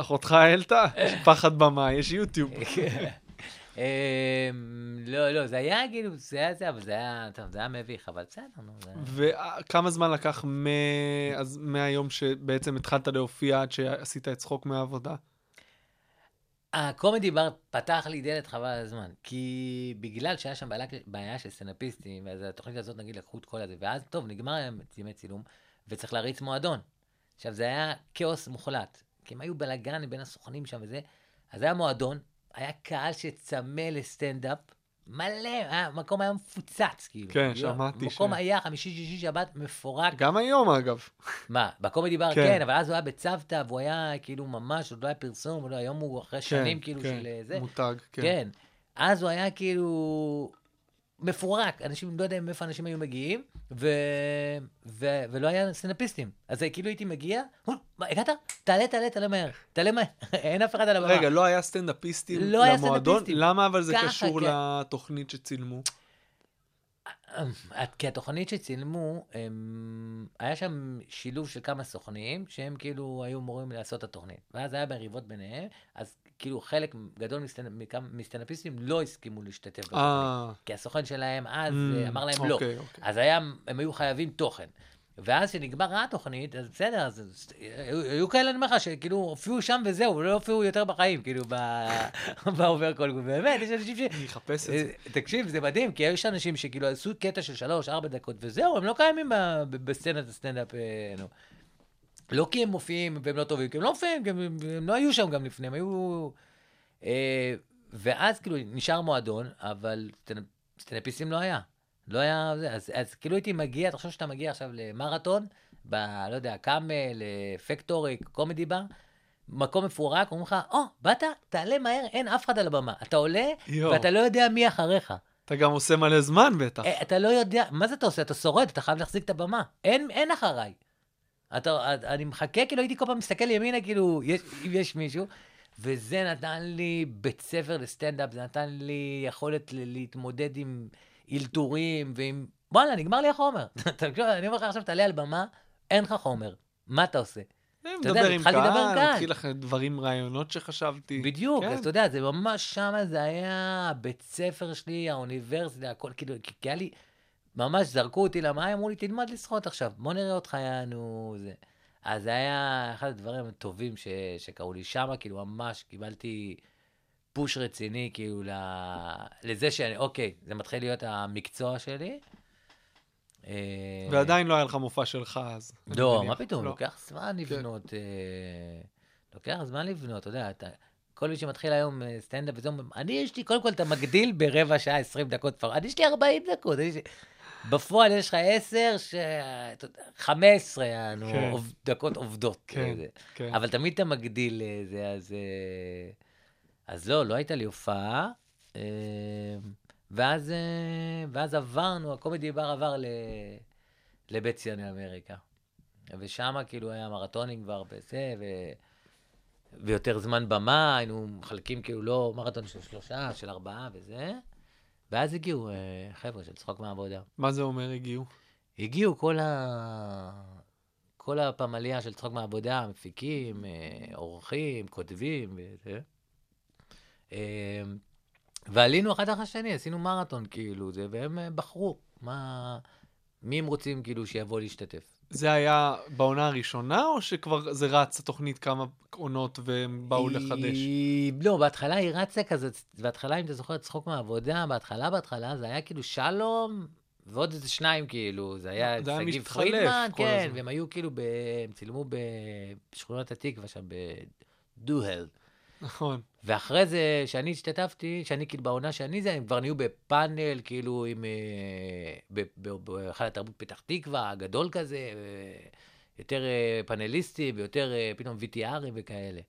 אחותך העלתה? פחד במה, יש יוטיוב. אמ, לא, לא, זה היה כאילו, זה היה זה, אבל זה היה, טוב, זה היה מביך, אבל בסדר, נו. וכמה זמן לקח מהיום שבעצם התחלת להופיע עד שעשית את צחוק מהעבודה? הקומדי בר פתח לי דלת חבל על הזמן, כי בגלל שהיה שם בעיה- בעיה של סטנדאפיסטים, אז התוכנית הזאת נגיד לקחו את כל הזה, ואז טוב, נגמר היום ימי צילום, וצריך להריץ מועדון. עכשיו, זה היה כאוס מוחלט, כי הם היו בלאגן בין הסוכנים שם וזה, אז היה מועדון, היה קהל שצמא לסטנדאפ, מלא, המקום היה מפוצץ, כאילו. כן, שמעתי המקום ש- היה חמישי, שישי, שבת, מפורק. גם היום, אגב. מה, בקומדי בר כן. כן, אבל אז הוא היה בצוותא, והוא היה כאילו ממש, עוד לא היה פרסום, ולא, היום הוא אחרי שנים כן, כאילו כן, של אה, זה. מותג, כן. כן. אז הוא היה כאילו מפורק, אנשים, לא יודע מאיפה אנשים היו מגיעים, ו... ו... ולא היה סטנדאפיסטים. אז כאילו הייתי מגיע, "הו, מה, הגעת? תעלה, תעלה, תעלה מהר, תעלה מהר, אין אף אחד על הבמה. רגע, לא היה סטנדאפיסטים לא היה למועדון? סטנדאפיסטים. למה אבל זה ככה, קשור כן. לתוכנית שצילמו? את- כי התוכנית שצילמו, הם... היה שם שילוב של כמה סוכנים, שהם כאילו היו אמורים לעשות את התוכנית. ואז היה מריבות ביניהם, אז כאילו חלק גדול מסטנדאפיסטים לא הסכימו להשתתף בתוכנית. אה, כי הסוכן שלהם אז Mm, אה, אמר להם לא. אוקיי, אוקיי. אז הם היו חייבים תוכן. ואז כשנגמרה התוכנית, אז בסדר, אז אז היו, כאלה, אני אומר לך, שכאילו הופיעו שם וזהו, לא הופיעו יותר בחיים, כאילו, בעובר כל גבול. באמת, יש אנשים ש... אני אחפש את זה. אה, תקשיב, זה מדהים, כי יש אנשים שכאילו עשו קטע של שלוש, ארבע דקות, וזהו, הם לא קיימים בסצנת הסטנדאפ, אה. לא כי הם מופיעים והם לא טובים, כי הם לא מופיעים, כי הם, הם לא היו שם גם לפני, הם היו... אה, ואז כאילו נשאר מועדון, אבל סטנדאפיסטים לא היה. לא היה זה, אז, אז כאילו הייתי מגיע, תחשוב שאתה מגיע עכשיו למרתון, ב... לא יודע, קאמל, אה, פקטורי, קומדי בר, מקום מפורק, אומרים לך, או, באת, תעלה מהר, אין אף אחד על הבמה. אתה עולה, יואו. ואתה לא יודע מי אחריך. אתה גם עושה מלא זמן בטח. אה, אתה לא יודע, מה זה אתה עושה? אתה שורד, אתה חייב להחזיק את הבמה. אין, אין אחריי. אתה, אני מחכה, כאילו הייתי כל פעם מסתכל ימינה, כאילו, יש, אם יש מישהו, וזה נתן לי בית ספר לסטנדאפ, זה נתן לי יכולת להתמודד עם אלתורים ועם... וואלה, נגמר לי החומר. אני אומר לך עכשיו, תעלה על במה, אין לך חומר. מה אתה עושה? אה, אתה יודע, התחלתי לדבר קהל. מתחיל לך דברים, רעיונות שחשבתי. בדיוק, כן. אז אתה יודע, זה ממש שמה, זה היה הבית ספר שלי, האוניברסיטה, הכל, כאילו, כי היה לי, ממש זרקו אותי למים, אמרו לי, תלמד לשחות עכשיו, בוא נראה אותך, יענו, זה. אז זה היה אחד הדברים הטובים ש, שקרו לי שמה, כאילו, ממש קיבלתי פוש רציני, כאילו, ל, לזה שאני, אוקיי, זה מתחיל להיות המקצוע שלי. אה, ועדיין לא היה לך מופע שלך אז. אני לא. מה פתאום, לא. לוקח זמן לבנות, אה, לוקח זמן לבנות, אתה יודע, אתה, כל מי שמתחיל היום אה, סטנדאפ וזה, אני יש לי, קודם כל אתה מגדיל ברבע שעה, 20 דקות אני יש לי 40 דקות. יש לי... בפועל יש לך 10, ש... אתה יודע, 15 יענו, כן. עוב- דקות עובדות. כן, זה. כן. אבל תמיד אתה מגדיל אה, זה, אז... אה, אז לא, לא הייתה לי הופעה. אה, ואז, ואז עברנו, הקומדי בר עבר ל... לבית ציוני אמריקה. ושם כאילו היה מרתונים כבר בזה, ו... ויותר זמן במה, היינו מחלקים כאילו לא מרתון של שלושה, של ארבעה וזה. ואז הגיעו אה, חבר'ה של צחוק מהעבודה. מה זה אומר הגיעו? הגיעו כל ה... כל הפמליה של צחוק מהעבודה, מפיקים, אה, עורכים, כותבים וזה. אה, ועלינו אחד אחרי השני, עשינו מרתון כאילו, זה, והם אה, בחרו מה... מי הם רוצים כאילו שיבוא להשתתף. זה היה בעונה הראשונה, או שכבר זה רץ, התוכנית כמה עונות והם באו לחדש? היא... לא, בהתחלה היא רצה כזה, בהתחלה, אם אתה זוכר, צחוק מהעבודה, בהתחלה, בהתחלה, זה היה כאילו שלום, ועוד איזה שניים כאילו, זה היה שגיב פרידמן, כן, הזמן. והם היו כאילו, ב... הם צילמו בשכונת התקווה שם, בדוהל. נכון. ואחרי זה, שאני השתתפתי, שאני כאילו בעונה שאני זה, הם כבר נהיו בפאנל, כאילו עם... אה, בהיכל התרבות פתח תקווה, גדול כזה, יותר אה, פאנליסטים ויותר אה, פתאום VTRים וכאלה.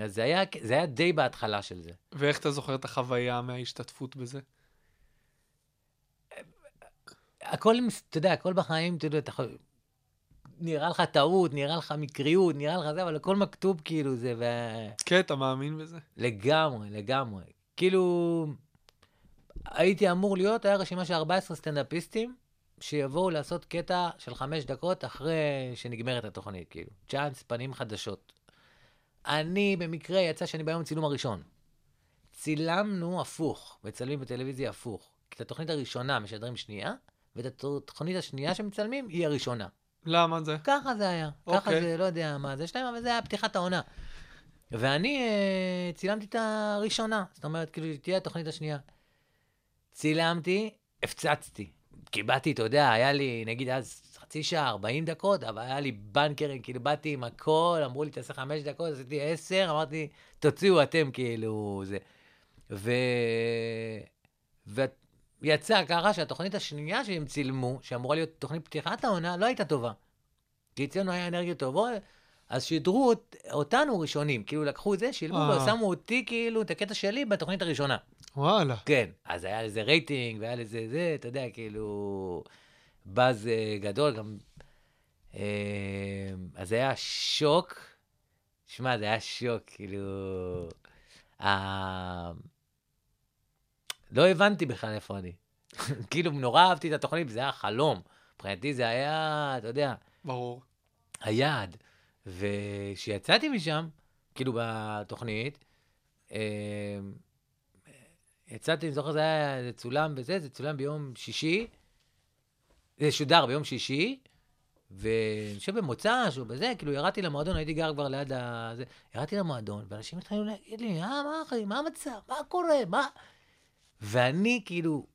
אז זה היה, זה היה די בהתחלה של זה. ואיך אתה זוכר את החוויה מההשתתפות בזה? הכל, אתה יודע, הכל בחיים, אתה יודע, אתה יכול... נראה לך טעות, נראה לך מקריות, נראה לך זה, אבל הכל מכתוב כאילו זה, ו... כן, אתה מאמין בזה? לגמרי, לגמרי. כאילו, הייתי אמור להיות, היה רשימה של 14 סטנדאפיסטים, שיבואו לעשות קטע של חמש דקות אחרי שנגמרת התוכנית, כאילו. צ'אנס, פנים חדשות. אני, במקרה, יצא שאני ביום הצילום הראשון. צילמנו הפוך, מצלמים בטלוויזיה הפוך. את התוכנית הראשונה משדרים שנייה, ואת התוכנית השנייה שמצלמים היא הראשונה. למה זה? ככה זה היה. ככה אוקיי. זה, לא יודע מה זה שלהם, אבל זה היה פתיחת העונה. ואני אה, צילמתי את הראשונה, זאת אומרת, כאילו, תהיה התוכנית השנייה. צילמתי, הפצצתי. קיבלתי, אתה יודע, היה לי, נגיד אז חצי שעה, 40 דקות, אבל היה לי בנקרים, כאילו, באתי עם הכל, אמרו לי, תעשה חמש דקות, עשיתי עשר, אמרתי, תוציאו אתם, כאילו, זה. ו... ויצא ככה שהתוכנית השנייה שהם צילמו, שאמורה להיות תוכנית פתיחת העונה, לא הייתה טובה. כי אצלנו היה אנרגיות טובות, אז שידרו אות- אותנו ראשונים. כאילו לקחו את זה, שילמו. ושמו אותי, כאילו, את הקטע שלי בתוכנית הראשונה. וואלה. כן. אז היה לזה רייטינג, והיה לזה זה, אתה יודע, כאילו, באז אה, גדול, גם... אה, אז היה שוק. שמע, זה היה שוק, כאילו... לא הבנתי בכלל איפה אני. כאילו, נורא אהבתי את התוכנית, וזה היה חלום. מבחינתי זה היה, אתה יודע, ברור. היעד. וכשיצאתי משם, כאילו בתוכנית, אה, יצאתי, אני זוכר, זה היה זה צולם וזה, זה צולם ביום שישי, זה שודר ביום שישי, ואני חושב במוצ"ש או בזה, כאילו ירדתי למועדון, הייתי גר כבר ליד ה... זה, ירדתי למועדון, ואנשים התחילו להגיד לי, אה, מה אחי, מה המצב, מה קורה, מה... ואני כאילו,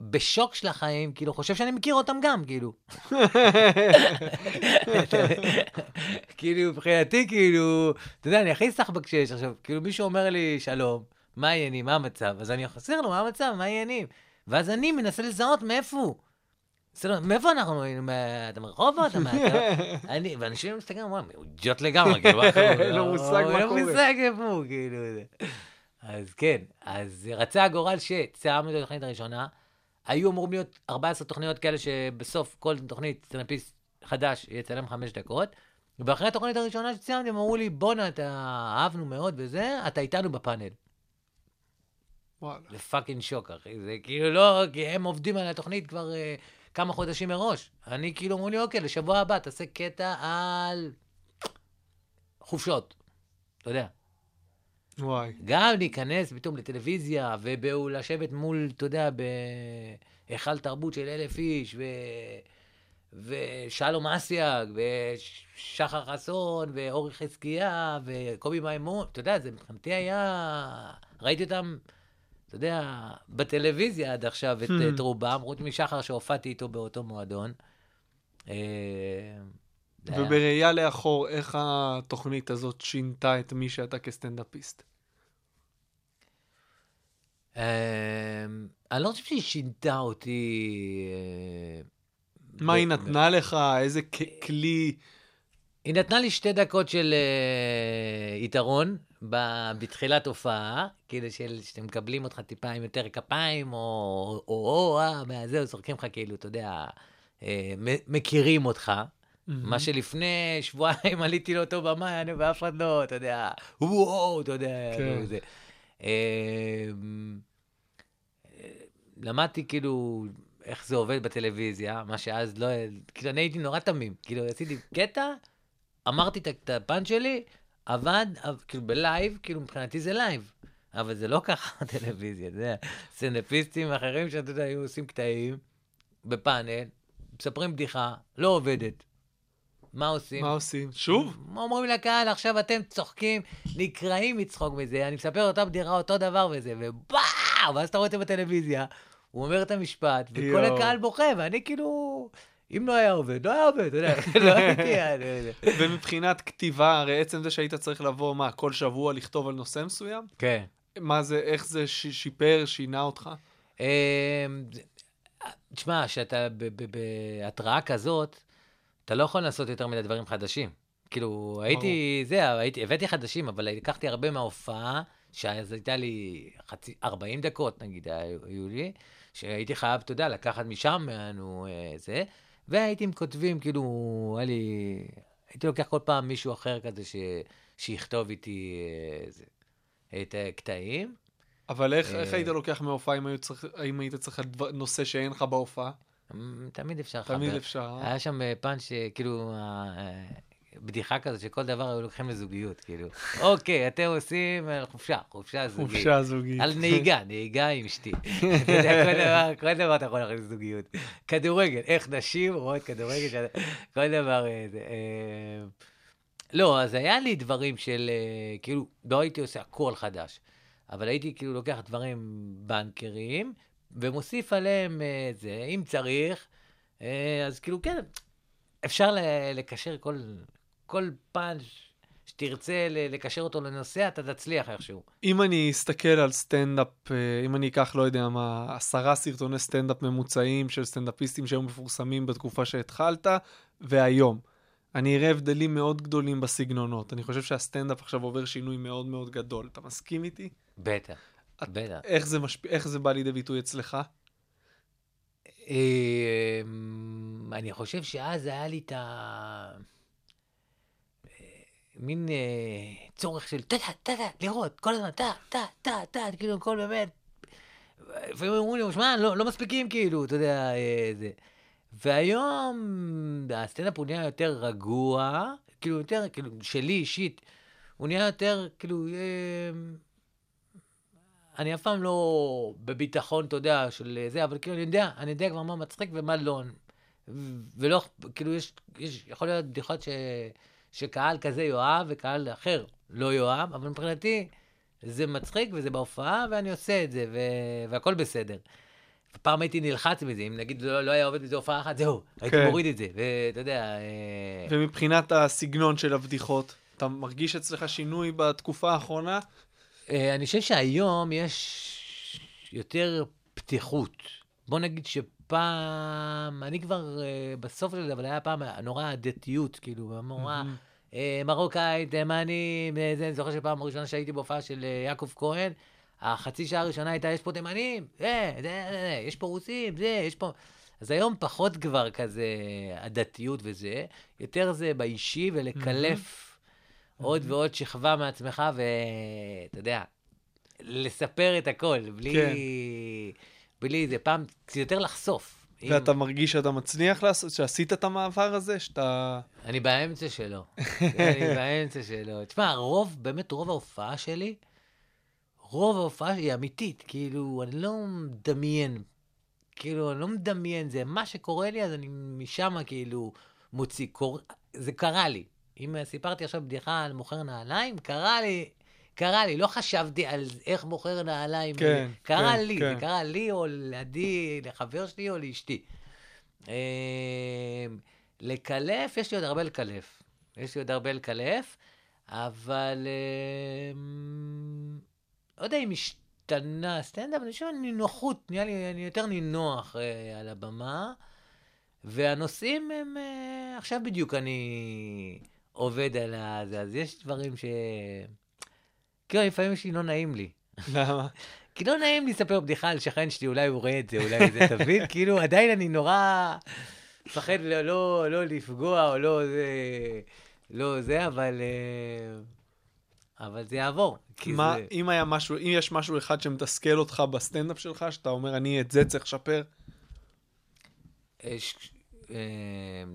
בשוק של החיים, כאילו, חושב שאני מכיר אותם גם, כאילו. כאילו, מבחינתי, כאילו, אתה יודע, אני הכי סחבק שיש עכשיו, כאילו, מישהו אומר לי, שלום, מה העניינים, מה המצב? אז אני חסר לו, מה המצב, מה העניינים? ואז אני מנסה לזהות מאיפה הוא. בסדר, מאיפה אנחנו היינו? אתה מרחובות? אתה מה... אני, ואנשים מסתכלים, הוא אידיוט לגמרי, כאילו, קורה? אין לו מושג מה אין לו קורה. מושג איפה הוא, כאילו. אז כן, אז רצה הגורל שצילמנו את התוכנית הראשונה. היו אמורים להיות 14 תוכניות כאלה שבסוף כל תוכנית סטנדאפיסט חדש יצלם חמש דקות. ואחרי התוכנית הראשונה שצילמתי, הם אמרו לי, בואנה, אתה אהבנו מאוד וזה, אתה איתנו בפאנל. וואלה. זה fucking שוק, אחי. זה כאילו לא, כי הם עובדים על התוכנית כבר אה, כמה חודשים מראש. אני כאילו אמרו לי, אוקיי, לשבוע הבא תעשה קטע על חופשות. אתה יודע. וואי. גם להיכנס פתאום לטלוויזיה, ולשבת מול, אתה יודע, בהיכל תרבות של אלף איש, ו... ושלום אסיאג, ושחר חסון, ואורי חזקיה, וקובי מימון, אתה יודע, זה מבחינתי היה... ראיתי אותם, אתה יודע, בטלוויזיה עד עכשיו, את, Hmm. את רובם, חוץ משחר שהופעתי איתו באותו מועדון. אה, היה- ובראייה לאחור, איך התוכנית הזאת שינתה את מי שאתה כסטנדאפיסט? אמ, אני לא חושב שהיא שינתה אותי... אה, מה היא נתנה לך? איזה כ- כלי? היא נתנה לי שתי דקות של אה, יתרון ב- בתחילת הופעה, כאילו של, שאתם מקבלים אותך טיפה עם יותר כפיים, או או, או, אה, מהזהו, זורקים לך כאילו, אתה יודע, אה, מ- מכירים אותך. מה שלפני שבועיים עליתי לאותו במה, אני ואף אחד לא, אתה יודע, וואו, אתה יודע, כן. לא זה. אה, למדתי כאילו איך זה עובד בטלוויזיה, מה שאז לא, כאילו אני הייתי נורא תמים, כאילו עשיתי קטע, אמרתי את- הפאנץ' שלי, עבד, אבל- כאילו בלייב, כאילו מבחינתי זה לייב, אבל זה לא ככה טלוויזיה, אתה יודע, סטנדאפיסטים אחרים שאתה יודע, היו עושים קטעים בפאנל, מספרים בדיחה, לא עובדת. מה עושים? מה עושים? שוב? מה אומרים לקהל, עכשיו אתם צוחקים, נקרעים מצחוק מזה, אני מספר אותה בדיחה אותו דבר וזה, ובאו, ואז אתה רואה את זה בטלוויזיה, הוא אומר את המשפט, וכל. הקהל בוכה, ואני כאילו, אם לא היה עובד, לא היה עובד, אתה יודע, לא הייתי... אה, ומבחינת כתיבה, הרי עצם זה שהיית צריך לבוא, מה, כל שבוע לכתוב על נושא מסוים? כן. מה זה, איך זה שיפר, שינה אותך? אמ, תשמע, כשאתה ב- בהתראה כזאת, אתה לא יכול לעשות יותר מדי דברים חדשים. כאילו, הייתי, זה, הייתי, הבאתי חדשים, אבל לקחתי הרבה מההופעה, שאז הייתה לי חצי, 40 דקות, נגיד, היו היו לי, שהייתי חייב, אתה יודע, לקחת משם, נו, אה, זה, והייתי עם כותבים, כאילו, היה לי, הייתי לוקח כל פעם מישהו אחר כזה ש, שיכתוב איתי אה, זה, את הקטעים. אבל איך, איך אה. היית לוקח מההופעה אם, צריך, אם היית צריך נושא שאין לך בהופעה? תמיד אפשר לחבר. תמיד אפשר. היה שם אה, פאנץ', כאילו, בדיחה כזאת שכל דבר היו לוקחים לזוגיות, כאילו. אוקיי, אתם עושים חופשה, חופשה זוגית. חופשה זוגית. על נהיגה, נהיגה עם אשתי. אתה יודע, כל דבר, כל דבר אתה יכול להכניס לזוגיות. כדורגל, איך נשים רואות כדורגל, כל דבר לא, אז היה לי דברים של, כאילו, לא הייתי עושה הכל חדש, אבל הייתי כאילו לוקח דברים בנקרים, ומוסיף עליהם אה, זה, אם צריך, אה, אז כאילו, כן, אפשר לקשר כל, כל פאנץ' שתרצה לקשר אותו לנושא, אתה תצליח איכשהו. אם אני אסתכל על סטנדאפ, אה, אם אני אקח, לא יודע מה, עשרה סרטוני סטנדאפ ממוצעים של סטנדאפיסטים שהיו מפורסמים בתקופה שהתחלת, והיום. אני אראה הבדלים מאוד גדולים בסגנונות. אני חושב שהסטנדאפ עכשיו עובר שינוי מאוד מאוד גדול. אתה מסכים איתי? בטח, את- בטח. איך זה, משפ... איך זה בא לידי ביטוי אצלך? אמ, אני חושב שאז היה לי את ה... אה, מין אה, צורך של טה טה טה טה, לראות, כל הזמן טה טה טה טה, כאילו הכל באמת. לפעמים אמרו לי, שמע, לא, לא מספיקים כאילו, אתה יודע, אה, זה. והיום הסטנדאפ הוא נהיה יותר רגוע, כאילו יותר, כאילו, שלי אישית, הוא נהיה יותר, כאילו, אה, אני אף פעם לא בביטחון, אתה יודע, של זה, אבל כאילו, אני יודע, אני יודע כבר מה מצחיק ומה לא. ולא, כאילו, יש, יש יכול להיות בדיחות ש, שקהל כזה יאהב וקהל אחר לא יאהב, אבל מבחינתי זה מצחיק וזה בהופעה, ואני עושה את זה, ו, והכל בסדר. פעם הייתי נלחץ מזה, אם נגיד לא, לא היה עובד בזה הופעה אחת, זהו, הייתי כן. מוריד את זה, ואתה יודע... אה, ומבחינת הסגנון של הבדיחות, אתה מרגיש אצלך שינוי בתקופה האחרונה? אה, אני חושב שהיום יש יותר פתיחות. בוא נגיד שפעם, אני כבר אה, בסוף של זה, אבל היה פעם נורא הדתיות, כאילו, נורא אה, מרוקאי, תימני, זה, אני זוכר שפעם ראשונה שהייתי בהופעה של יעקב כהן, החצי שעה הראשונה הייתה, יש פה תימנים, זה, זה, זה, זה, יש פה רוסים, זה, יש פה... אז היום פחות כבר כזה הדתיות וזה, יותר זה באישי ולקלף עוד ועוד שכבה מעצמך, ואתה יודע, לספר את הכל, בלי... כן. בלי זה, פעם, קצת יותר לחשוף. אם- ואתה מרגיש שאתה מצליח לעשות, שעשית את המעבר הזה, שאתה... אני באמצע שלו. אני באמצע שלו. תשמע, רוב, באמת רוב ההופעה שלי, רוב ההופעה היא אמיתית. כאילו, אני לא מדמיין. כאילו, אני לא מדמיין, זה מה שקורה לי, אז אני משם כאילו מוציא. קור... זה קרה לי. אם סיפרתי עכשיו בדיחה על מוכר נעליים, קרה לי, קרה לי. לא חשבתי על איך מוכר נעליים. כן, קרה כן, לי, כן. זה קרה לי או לעדי, לחבר שלי או לאשתי. אה, לקלף, יש לי עוד הרבה לקלף. יש לי עוד הרבה לקלף, אבל... אה, לא יודע אם השתנה, סטנדאפ, אני חושב נינוחות, נהיה לי, אני יותר נינוח אה, על הבמה, והנושאים הם, אה, עכשיו בדיוק אני עובד על זה, אז יש דברים ש... כאילו, לפעמים יש לי לא נעים לי. למה? כי לא נעים לי לספר בדיחה על שכן שלי, אולי הוא רואה את זה, אולי זה, תבין? כאילו, עדיין אני נורא מפחד לא, לא, לא לפגוע, או לא זה, לא זה, אבל... אה, אבל זה יעבור. מה, זה... אם היה משהו, אם יש משהו אחד שמתסכל אותך בסטנדאפ שלך, שאתה אומר, אני את זה צריך לשפר, אה,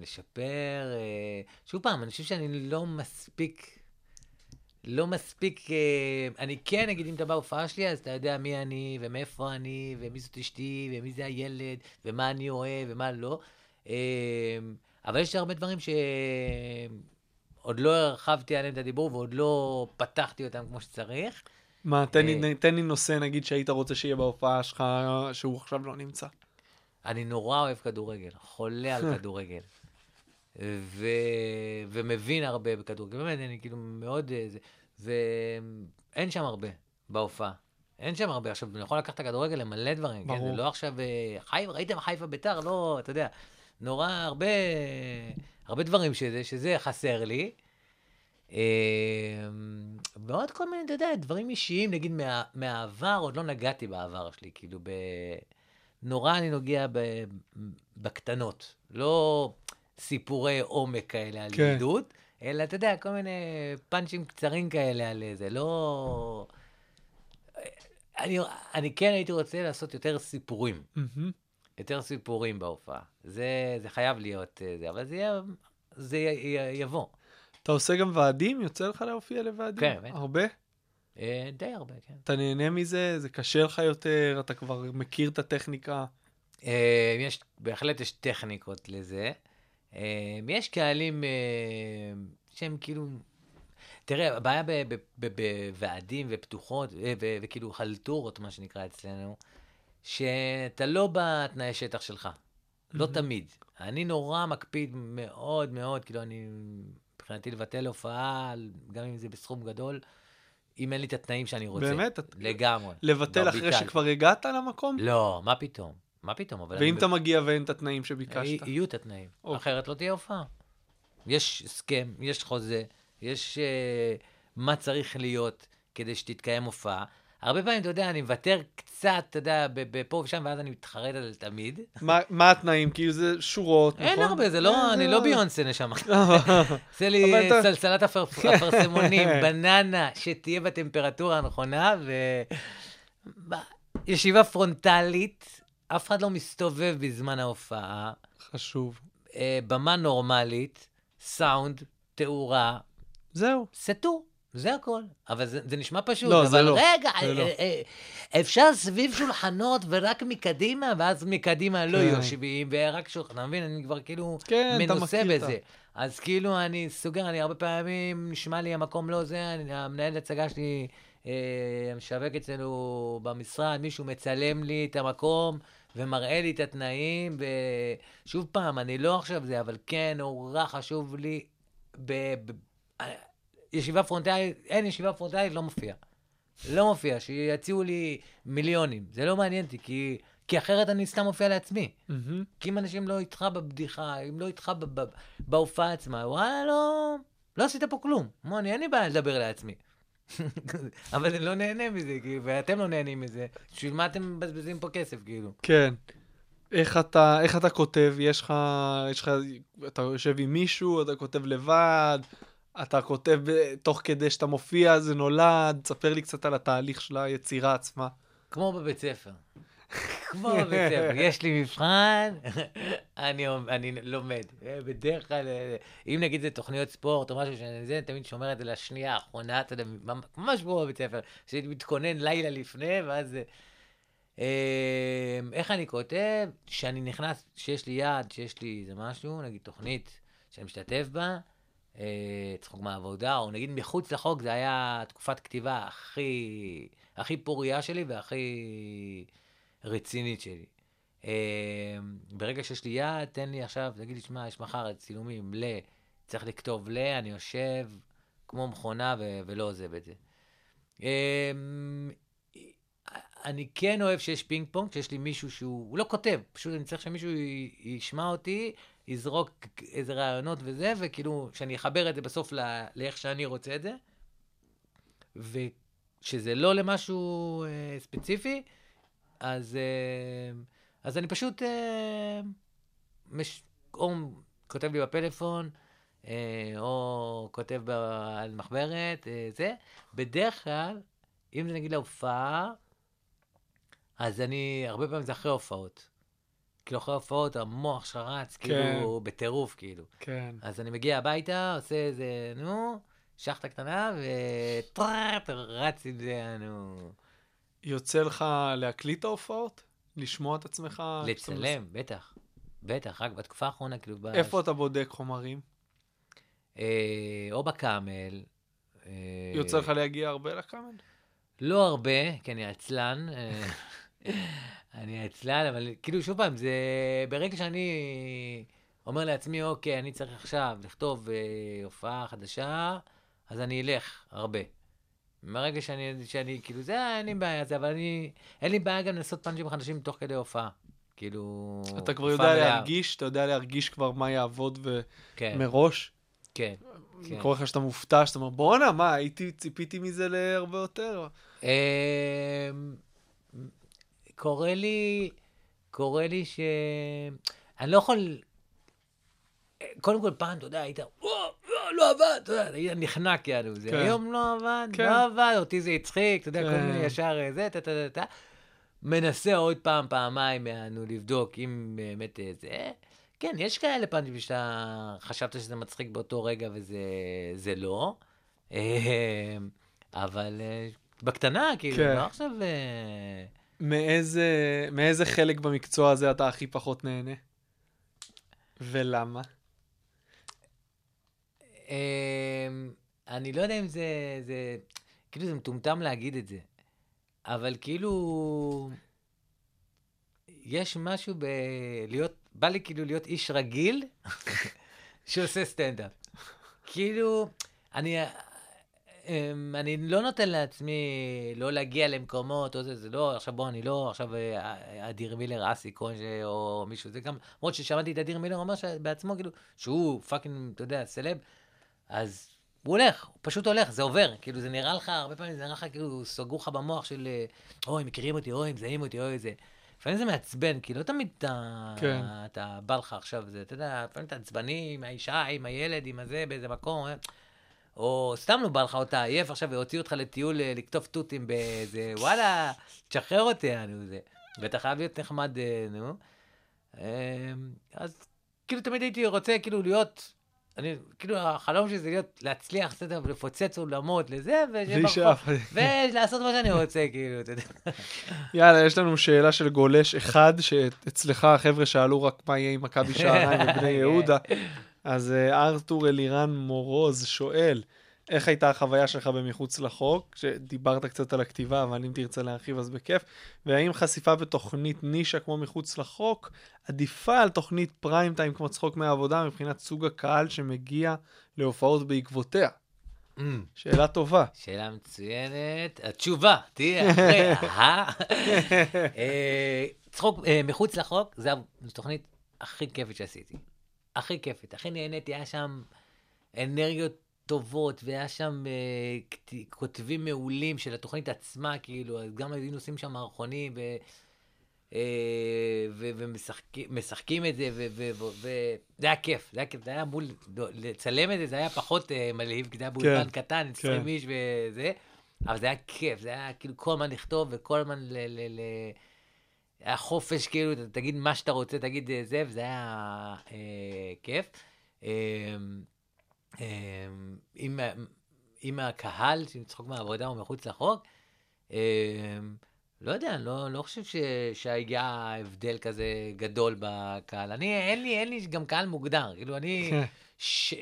לשפר, אה, שוב פעם, אני חושב שאני לא מספיק, לא מספיק, אה, אני כן, נגיד, אם אתה בהופעה שלי, אז אתה יודע מי אני, ומאיפה אני, ומי זאת אשתי, ומי זה הילד, ומה אני אוהב, ומה לא. אה, אבל יש הרבה דברים שעוד לא הרחבתי עליהם את הדיבור, ועוד לא פתחתי אותם כמו שצריך. מה, תן אה. לי, תן לי נושא, נגיד, שהיית רוצה שיהיה בהופעה שלך, שהוא עכשיו לא נמצא. אני נורא אוהב כדורגל, חולה על כדורגל. ו... ומבין הרבה בכדורגל, באמת, אני כאילו מאוד... אה, זה... ואין שם הרבה בהופעה. אין שם הרבה. עכשיו, אני יכול לקחת את הכדורגל למלא דברים, כן? ברור. זה לא עכשיו... אה, חיפה, ראיתם חיפה ביתר? לא, אתה יודע. נורא הרבה... הרבה דברים שזה, שזה חסר לי. אה, ועוד כל מיני, אתה יודע, דברים אישיים, נגיד מה, מהעבר, עוד לא נגעתי בעבר שלי, כאילו ב... נורא אני נוגע ב, בקטנות, לא סיפורי עומק כאלה על כן. ידידות, אלא, אתה יודע, כל מיני פאנצ'ים קצרים כאלה על זה, לא... אני, אני כן הייתי רוצה לעשות יותר סיפורים, מהמם. יותר סיפורים בהופעה. זה, זה חייב להיות אה, זה, אבל זה, יהיה, זה י, י, יבוא. אתה עושה גם ועדים? יוצא לך להופיע לוועדים? כן, בטח. הרבה? אה, די הרבה, כן. אתה נהנה מזה? זה קשה לך יותר? אתה כבר מכיר את הטכניקה? אה, יש, בהחלט יש טכניקות לזה. אה, יש קהלים שהם כאילו... תראה, הבעיה בוועדים ופתוחות, וכאילו חלטורות, מה שנקרא אצלנו, שאתה לא בתנאי שטח שלך. לא תמיד. אני נורא מקפיד מאוד מאוד, כאילו, אני, מבחינתי לבטל הופעה, גם אם זה בסכום גדול, אם אין לי את התנאים שאני רוצה. באמת? לגמרי. לבטל כבר אחרי. שכבר הגעת למקום? לא, מה פתאום? מה פתאום? ואם אתה מגיע ואין את התנאים שביקשת? יהיו את התנאים, אוקיי. אחרת לא תהיה הופעה. יש הסכם, יש חוזה, יש uh, מה צריך להיות כדי שתתקיים הופעה. הרבה פעמים, אתה יודע, אני מוותר קצת, אתה יודע, פה ושם, ואז אני מתחרט על תמיד. מה- התנאים? כאילו זה שורות, נכון? אין הרבה, זה לא, אה, אני לא ביונסה נשמה. אבל זה לי סלסלת הפרסמונים, בננה, שתהיה בטמפרטורה הנכונה, ו... ישיבה פרונטלית, אף אחד לא מסתובב בזמן ההופעה. חשוב. אה, במה נורמלית, סאונד, תאורה, זהו. סטו, זה הכל. אבל זה, זה נשמע פשוט. לא, זה אבל לא. רגע, זה לא. אה, אה, אפשר סביב שולחנות ורק מקדימה, ואז מקדימה לא כן. יושבים, ורק שולחן, אתה מבין? אני כבר כאילו כן, מנוסה בזה. אז כאילו אני סוגר, אני הרבה פעמים, נשמע לי המקום לא זה, אני, המנהל הצגה שלי, אה, המשווק אצלנו במשרד, מישהו מצלם לי את המקום ומראה לי את התנאים, ושוב פעם, אני לא עכשיו זה, אבל כן, נורא חשוב לי, ב, ב, ישיבה פרונטלית, אין ישיבה פרונטלית, לא מופיע. לא מופיע, שיציעו לי מיליונים. זה לא מעניין אותי, כי, כי אחרת אני סתם מופיע לעצמי. מהמם. כי אם אנשים לא איתך בבדיחה, אם לא איתך בהופעה עצמה, וואלה, לא, לא עשית פה כלום. מה, אני אין לי בעיה לדבר לעצמי. אבל אני לא נהנה מזה, כי, ואתם לא נהנים מזה. בשביל מה אתם מבזבזים פה כסף, כאילו? כן. איך אתה, איך אתה כותב? יש לך, יש לך, אתה יושב עם מישהו, אתה כותב לבד, אתה כותב ב- תוך כדי שאתה מופיע, זה נולד, תספר לי קצת על התהליך של היצירה עצמה. כמו בבית ספר. כמו בבית ספר. יש לי מבחן, אני, אני לומד. אה, בדרך כלל, אה, אם נגיד זה תוכניות ספורט או משהו שאני זה, תמיד שומר את זה לשנייה האחרונה, אתה יודע, ממש כמו בבית ספר, שהייתי מתכונן לילה לפני, ואז... אה, אה, איך אני כותב? שאני נכנס, שיש לי יעד, שיש לי איזה משהו, נגיד תוכנית שאני משתתף בה, אה, צחוק מהעבודה, או נגיד מחוץ לחוק, זה היה תקופת כתיבה הכי, הכי פוריה שלי והכי רצינית שלי. אה, ברגע שיש לי יעד, תן לי עכשיו, תגיד לי, שמע, יש מחר צילומים ל... צריך לכתוב ל, אני יושב כמו מכונה ו- ולא עוזב את זה. אה, אני כן אוהב שיש פינג פונג, שיש לי מישהו שהוא, הוא לא כותב, פשוט אני צריך שמישהו י- ישמע אותי, יזרוק איזה רעיונות וזה, וכאילו, שאני אחבר את זה בסוף ל- לאיך שאני רוצה את זה, וכשזה לא למשהו אה, ספציפי, אז, אה, אז אני פשוט אה, מש, או כותב לי בפלאפון, אה, או כותב על מחברת, אה, זה. בדרך כלל, אם זה נגיד להופעה, אז אני, הרבה פעמים זה אחרי הופעות. כאילו, אחרי הופעות, המוח שלך רץ, כאילו, בטירוף, כאילו. כן. אז אני מגיע הביתה, עושה איזה, נו, שחטה קטנה, וטראט, רץ עם זה, נו. יוצא לך להקליט ההופעות? לשמוע את עצמך? לצלם, בטח. בטח, רק בתקופה האחרונה, כאילו... איפה אתה בודק חומרים? אה, או בקאמל. אה, יוצא לך להגיע הרבה לקאמל? לא הרבה, כי אני עצלן. אני עצלן, אבל כאילו, שוב פעם, זה... ברגע שאני אומר לעצמי, אוקיי, אני צריך עכשיו לכתוב אה, הופעה חדשה, אז אני אלך הרבה. מהרגע שאני, שאני כאילו, זה, אין לי בעיה, זה, אבל אני... אין לי בעיה גם לעשות פאנצ'ים חדשים תוך כדי הופעה. כאילו... אתה כבר יודע מלאה. להרגיש, אתה יודע להרגיש כבר מה יעבוד כן, מראש? כן. כן. קורה לך שאתה מופתע, שאתה אומר, בואנה, מה, הייתי, ציפיתי מזה להרבה יותר. קורה לי, קורה לי ש... אני לא יכול... קודם כל, פעם, אתה יודע, היית, "וואו, לא עבד, אתה יודע, היית נחנק, יענו, זה כן. היום לא עבד, כן. לא עבד, אותי זה הצחיק, אתה יודע, כל כן. מיני ישר אה, זה, טה, טה, טה, טה. מנסה עוד פעם, פעמיים, יענו, לבדוק אם באמת אה, זה. כן, יש כאלה פאנצ'ים שאתה חשבת שזה מצחיק באותו רגע וזה זה לא. אמ, אבל אה, בקטנה, כאילו, כן. לא עכשיו... מאיזה, מאיזה חלק במקצוע הזה אתה הכי פחות נהנה? ולמה? אמ, אני לא יודע אם זה, זה, כאילו זה מטומטם להגיד את זה, אבל כאילו, יש משהו בלהיות, בא לי כאילו להיות איש רגיל שעושה סטנדאפ. כאילו, אני, אני לא נותן לעצמי לא להגיע למקומות, או זה, זה לא, עכשיו בוא, אני לא, עכשיו אה, אדיר מילר, אסי כהן, או מישהו, זה גם, למרות ששמעתי את אדיר מילר אומר בעצמו, כאילו, שהוא fucking, אתה יודע, סלב, אז הוא הולך, הוא פשוט הולך, זה עובר. כאילו, זה נראה לך, הרבה פעמים זה נראה לך כאילו, סגרו לך במוח של, אה, אוי, מכירים אותי, אוי, מזהים אותי, אוי, זה. לפעמים זה מעצבן, כי לא תמיד אתה, כן. אתה בא לך עכשיו, זה, אתה יודע, לפעמים אתה עצבני עם האישה, עם הילד, עם הזה, באיזה מקום, אה, או סתם לא בא לך, או אתה עייף עכשיו והוציאו אותך לטיול אה, לקטוף תותים באיזה, וואלה, תשחרר אותי, נו, זה. ואתה חייב להיות נחמד, אה, נו. אה, אז כאילו תמיד הייתי רוצה כאילו להיות, אני, כאילו החלום שלי זה להיות, להצליח סדר ולפוצץ אולמות לזה. ולעשות מה שאני רוצה, כאילו, אתה יודע. יאללה, יש לנו שאלה של גולש אחד, שאצלך החבר'ה שאלו רק מה יהיה עם מכבי שעריים ובני יהודה. אז אה, ארתור אלירן מורוז שואל, איך הייתה החוויה שלך במחוץ לחוק? שדיברת קצת על הכתיבה, אבל אם תרצה להרחיב אז בכיף. והאם חשיפה בתוכנית נישה כמו מחוץ לחוק עדיפה על תוכנית פריים טיים כמו צחוק מהעבודה מבחינת סוג הקהל שמגיע להופעות בעקבותיה? שאלה טובה. שאלה מצוינת. התשובה תהיה אחרי ה... אה, צחוק אה, מחוץ לחוק, זו התוכנית הכי כיפית שעשיתי. הכי כיפית, הכי נהניתי, היה שם אנרגיות טובות, והיה שם אה, כותבים מעולים של התוכנית עצמה, כאילו, גם היינו עושים שם מערכונים, ו... אה, ומשחקים משחקים את זה, וזה היה כיף, זה היה כיף, זה היה מול, לא, לצלם את זה, זה היה פחות אה, מלהיב, כי זה היה באולפן קטן, 20 כן. איש וזה, אבל זה היה כיף, זה היה כאילו כל הזמן לכתוב וכל הזמן היה חופש, כאילו, תגיד מה שאתה רוצה, תגיד אה, זה, וזה היה אה, כיף. אה, אה, עם, עם הקהל, עם צחוק מהעבודה או מחוץ לחוק, אה, לא יודע, אני לא, לא חושב ש, שהגיע הבדל כזה גדול בקהל. אני, אין לי, אין לי גם קהל מוגדר. כאילו, אני, ש,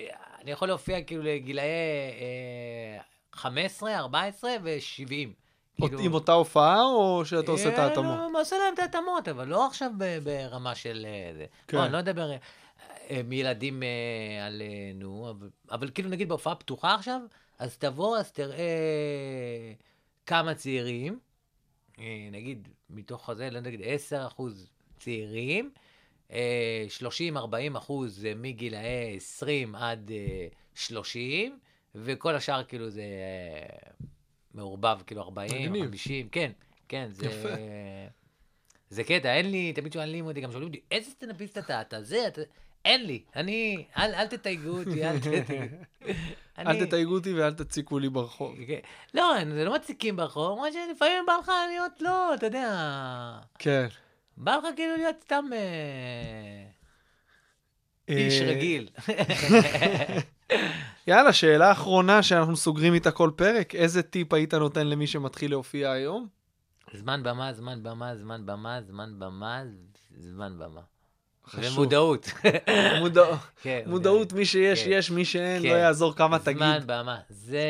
אני יכול להופיע כאילו לגילאי אה, 15, 14 ו-70. כאילו, עם אותה הופעה, או שאתה עושה את אה, ההתאמות? לא, עושה להם את ההתאמות, אבל לא עכשיו ברמה של אה. כן. אני לא אדבר מילדים אה, על אה, נו, אבל, אבל כאילו נגיד בהופעה פתוחה עכשיו, אז תבוא, אז תראה כמה צעירים, נגיד, מתוך הזה, לא נגיד 10 אחוז צעירים, אה, 30-40 אחוז זה מגילאי 20 עד אה, 30, וכל השאר כאילו זה מעורבב, כאילו 40, מגניב. 50, כן, כן, זה... יפה. זה קטע, אין לי, תמיד שואלים אותי, גם שואלים אותי, איזה סטנדאפיסט אתה, אתה זה, אתה... אין לי, אני, אל, אל תתייגו אותי, אל תתייגו. אל תתייגו אותי ואל תציקו לי ברחוב. כן. לא, זה לא מציקים ברחוב, למרות שלפעמים בא לך להיות, לא, אתה יודע, כן. בא לך כאילו להיות סתם אה, איש אה, רגיל. יאללה, שאלה אחרונה שאנחנו סוגרים איתה כל פרק. איזה טיפ היית נותן למי שמתחיל להופיע היום? זמן במה, זמן במה, זמן במה, זמן במה, זמן במה. חשוב. ומודעות. מודע- כן, מודעות, מי שיש, כן. יש, מי שאין, כן. לא יעזור כמה תגיד. זמן במה. זה...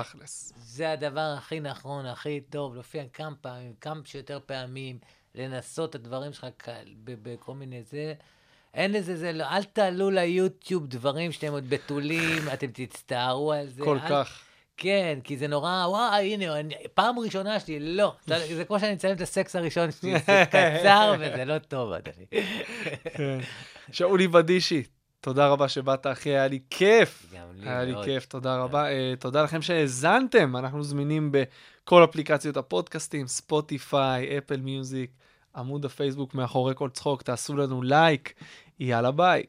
תכלס. זה הדבר הכי נכון, הכי טוב, להופיע כמה פעמים, כמה שיותר פעמים, לנסות את הדברים שלך בכל מיני זה. אין לזה, זה לא, אל תעלו ליוטיוב דברים שאתם עוד בתולים, אתם תצטערו על זה. כל אל- כך. כן, כי זה נורא, וואי, הנה, אני, פעם ראשונה שלי, לא. זה זה כמו שאני אציין את הסקס הראשון שלי, זה קצר וזה לא טוב, אדוני. כן. שאולי בדישי, תודה רבה שבאת, אחי, היה לי כיף. גם לי היה לי. כיף, תודה רבה. אה, תודה לכם שהאזנתם, אנחנו זמינים בכל אפליקציות הפודקאסטים, ספוטיפיי, אפל מיוזיק, עמוד הפייסבוק מאחורי כל צחוק, תעשו לנו לייק, יאללה ביי.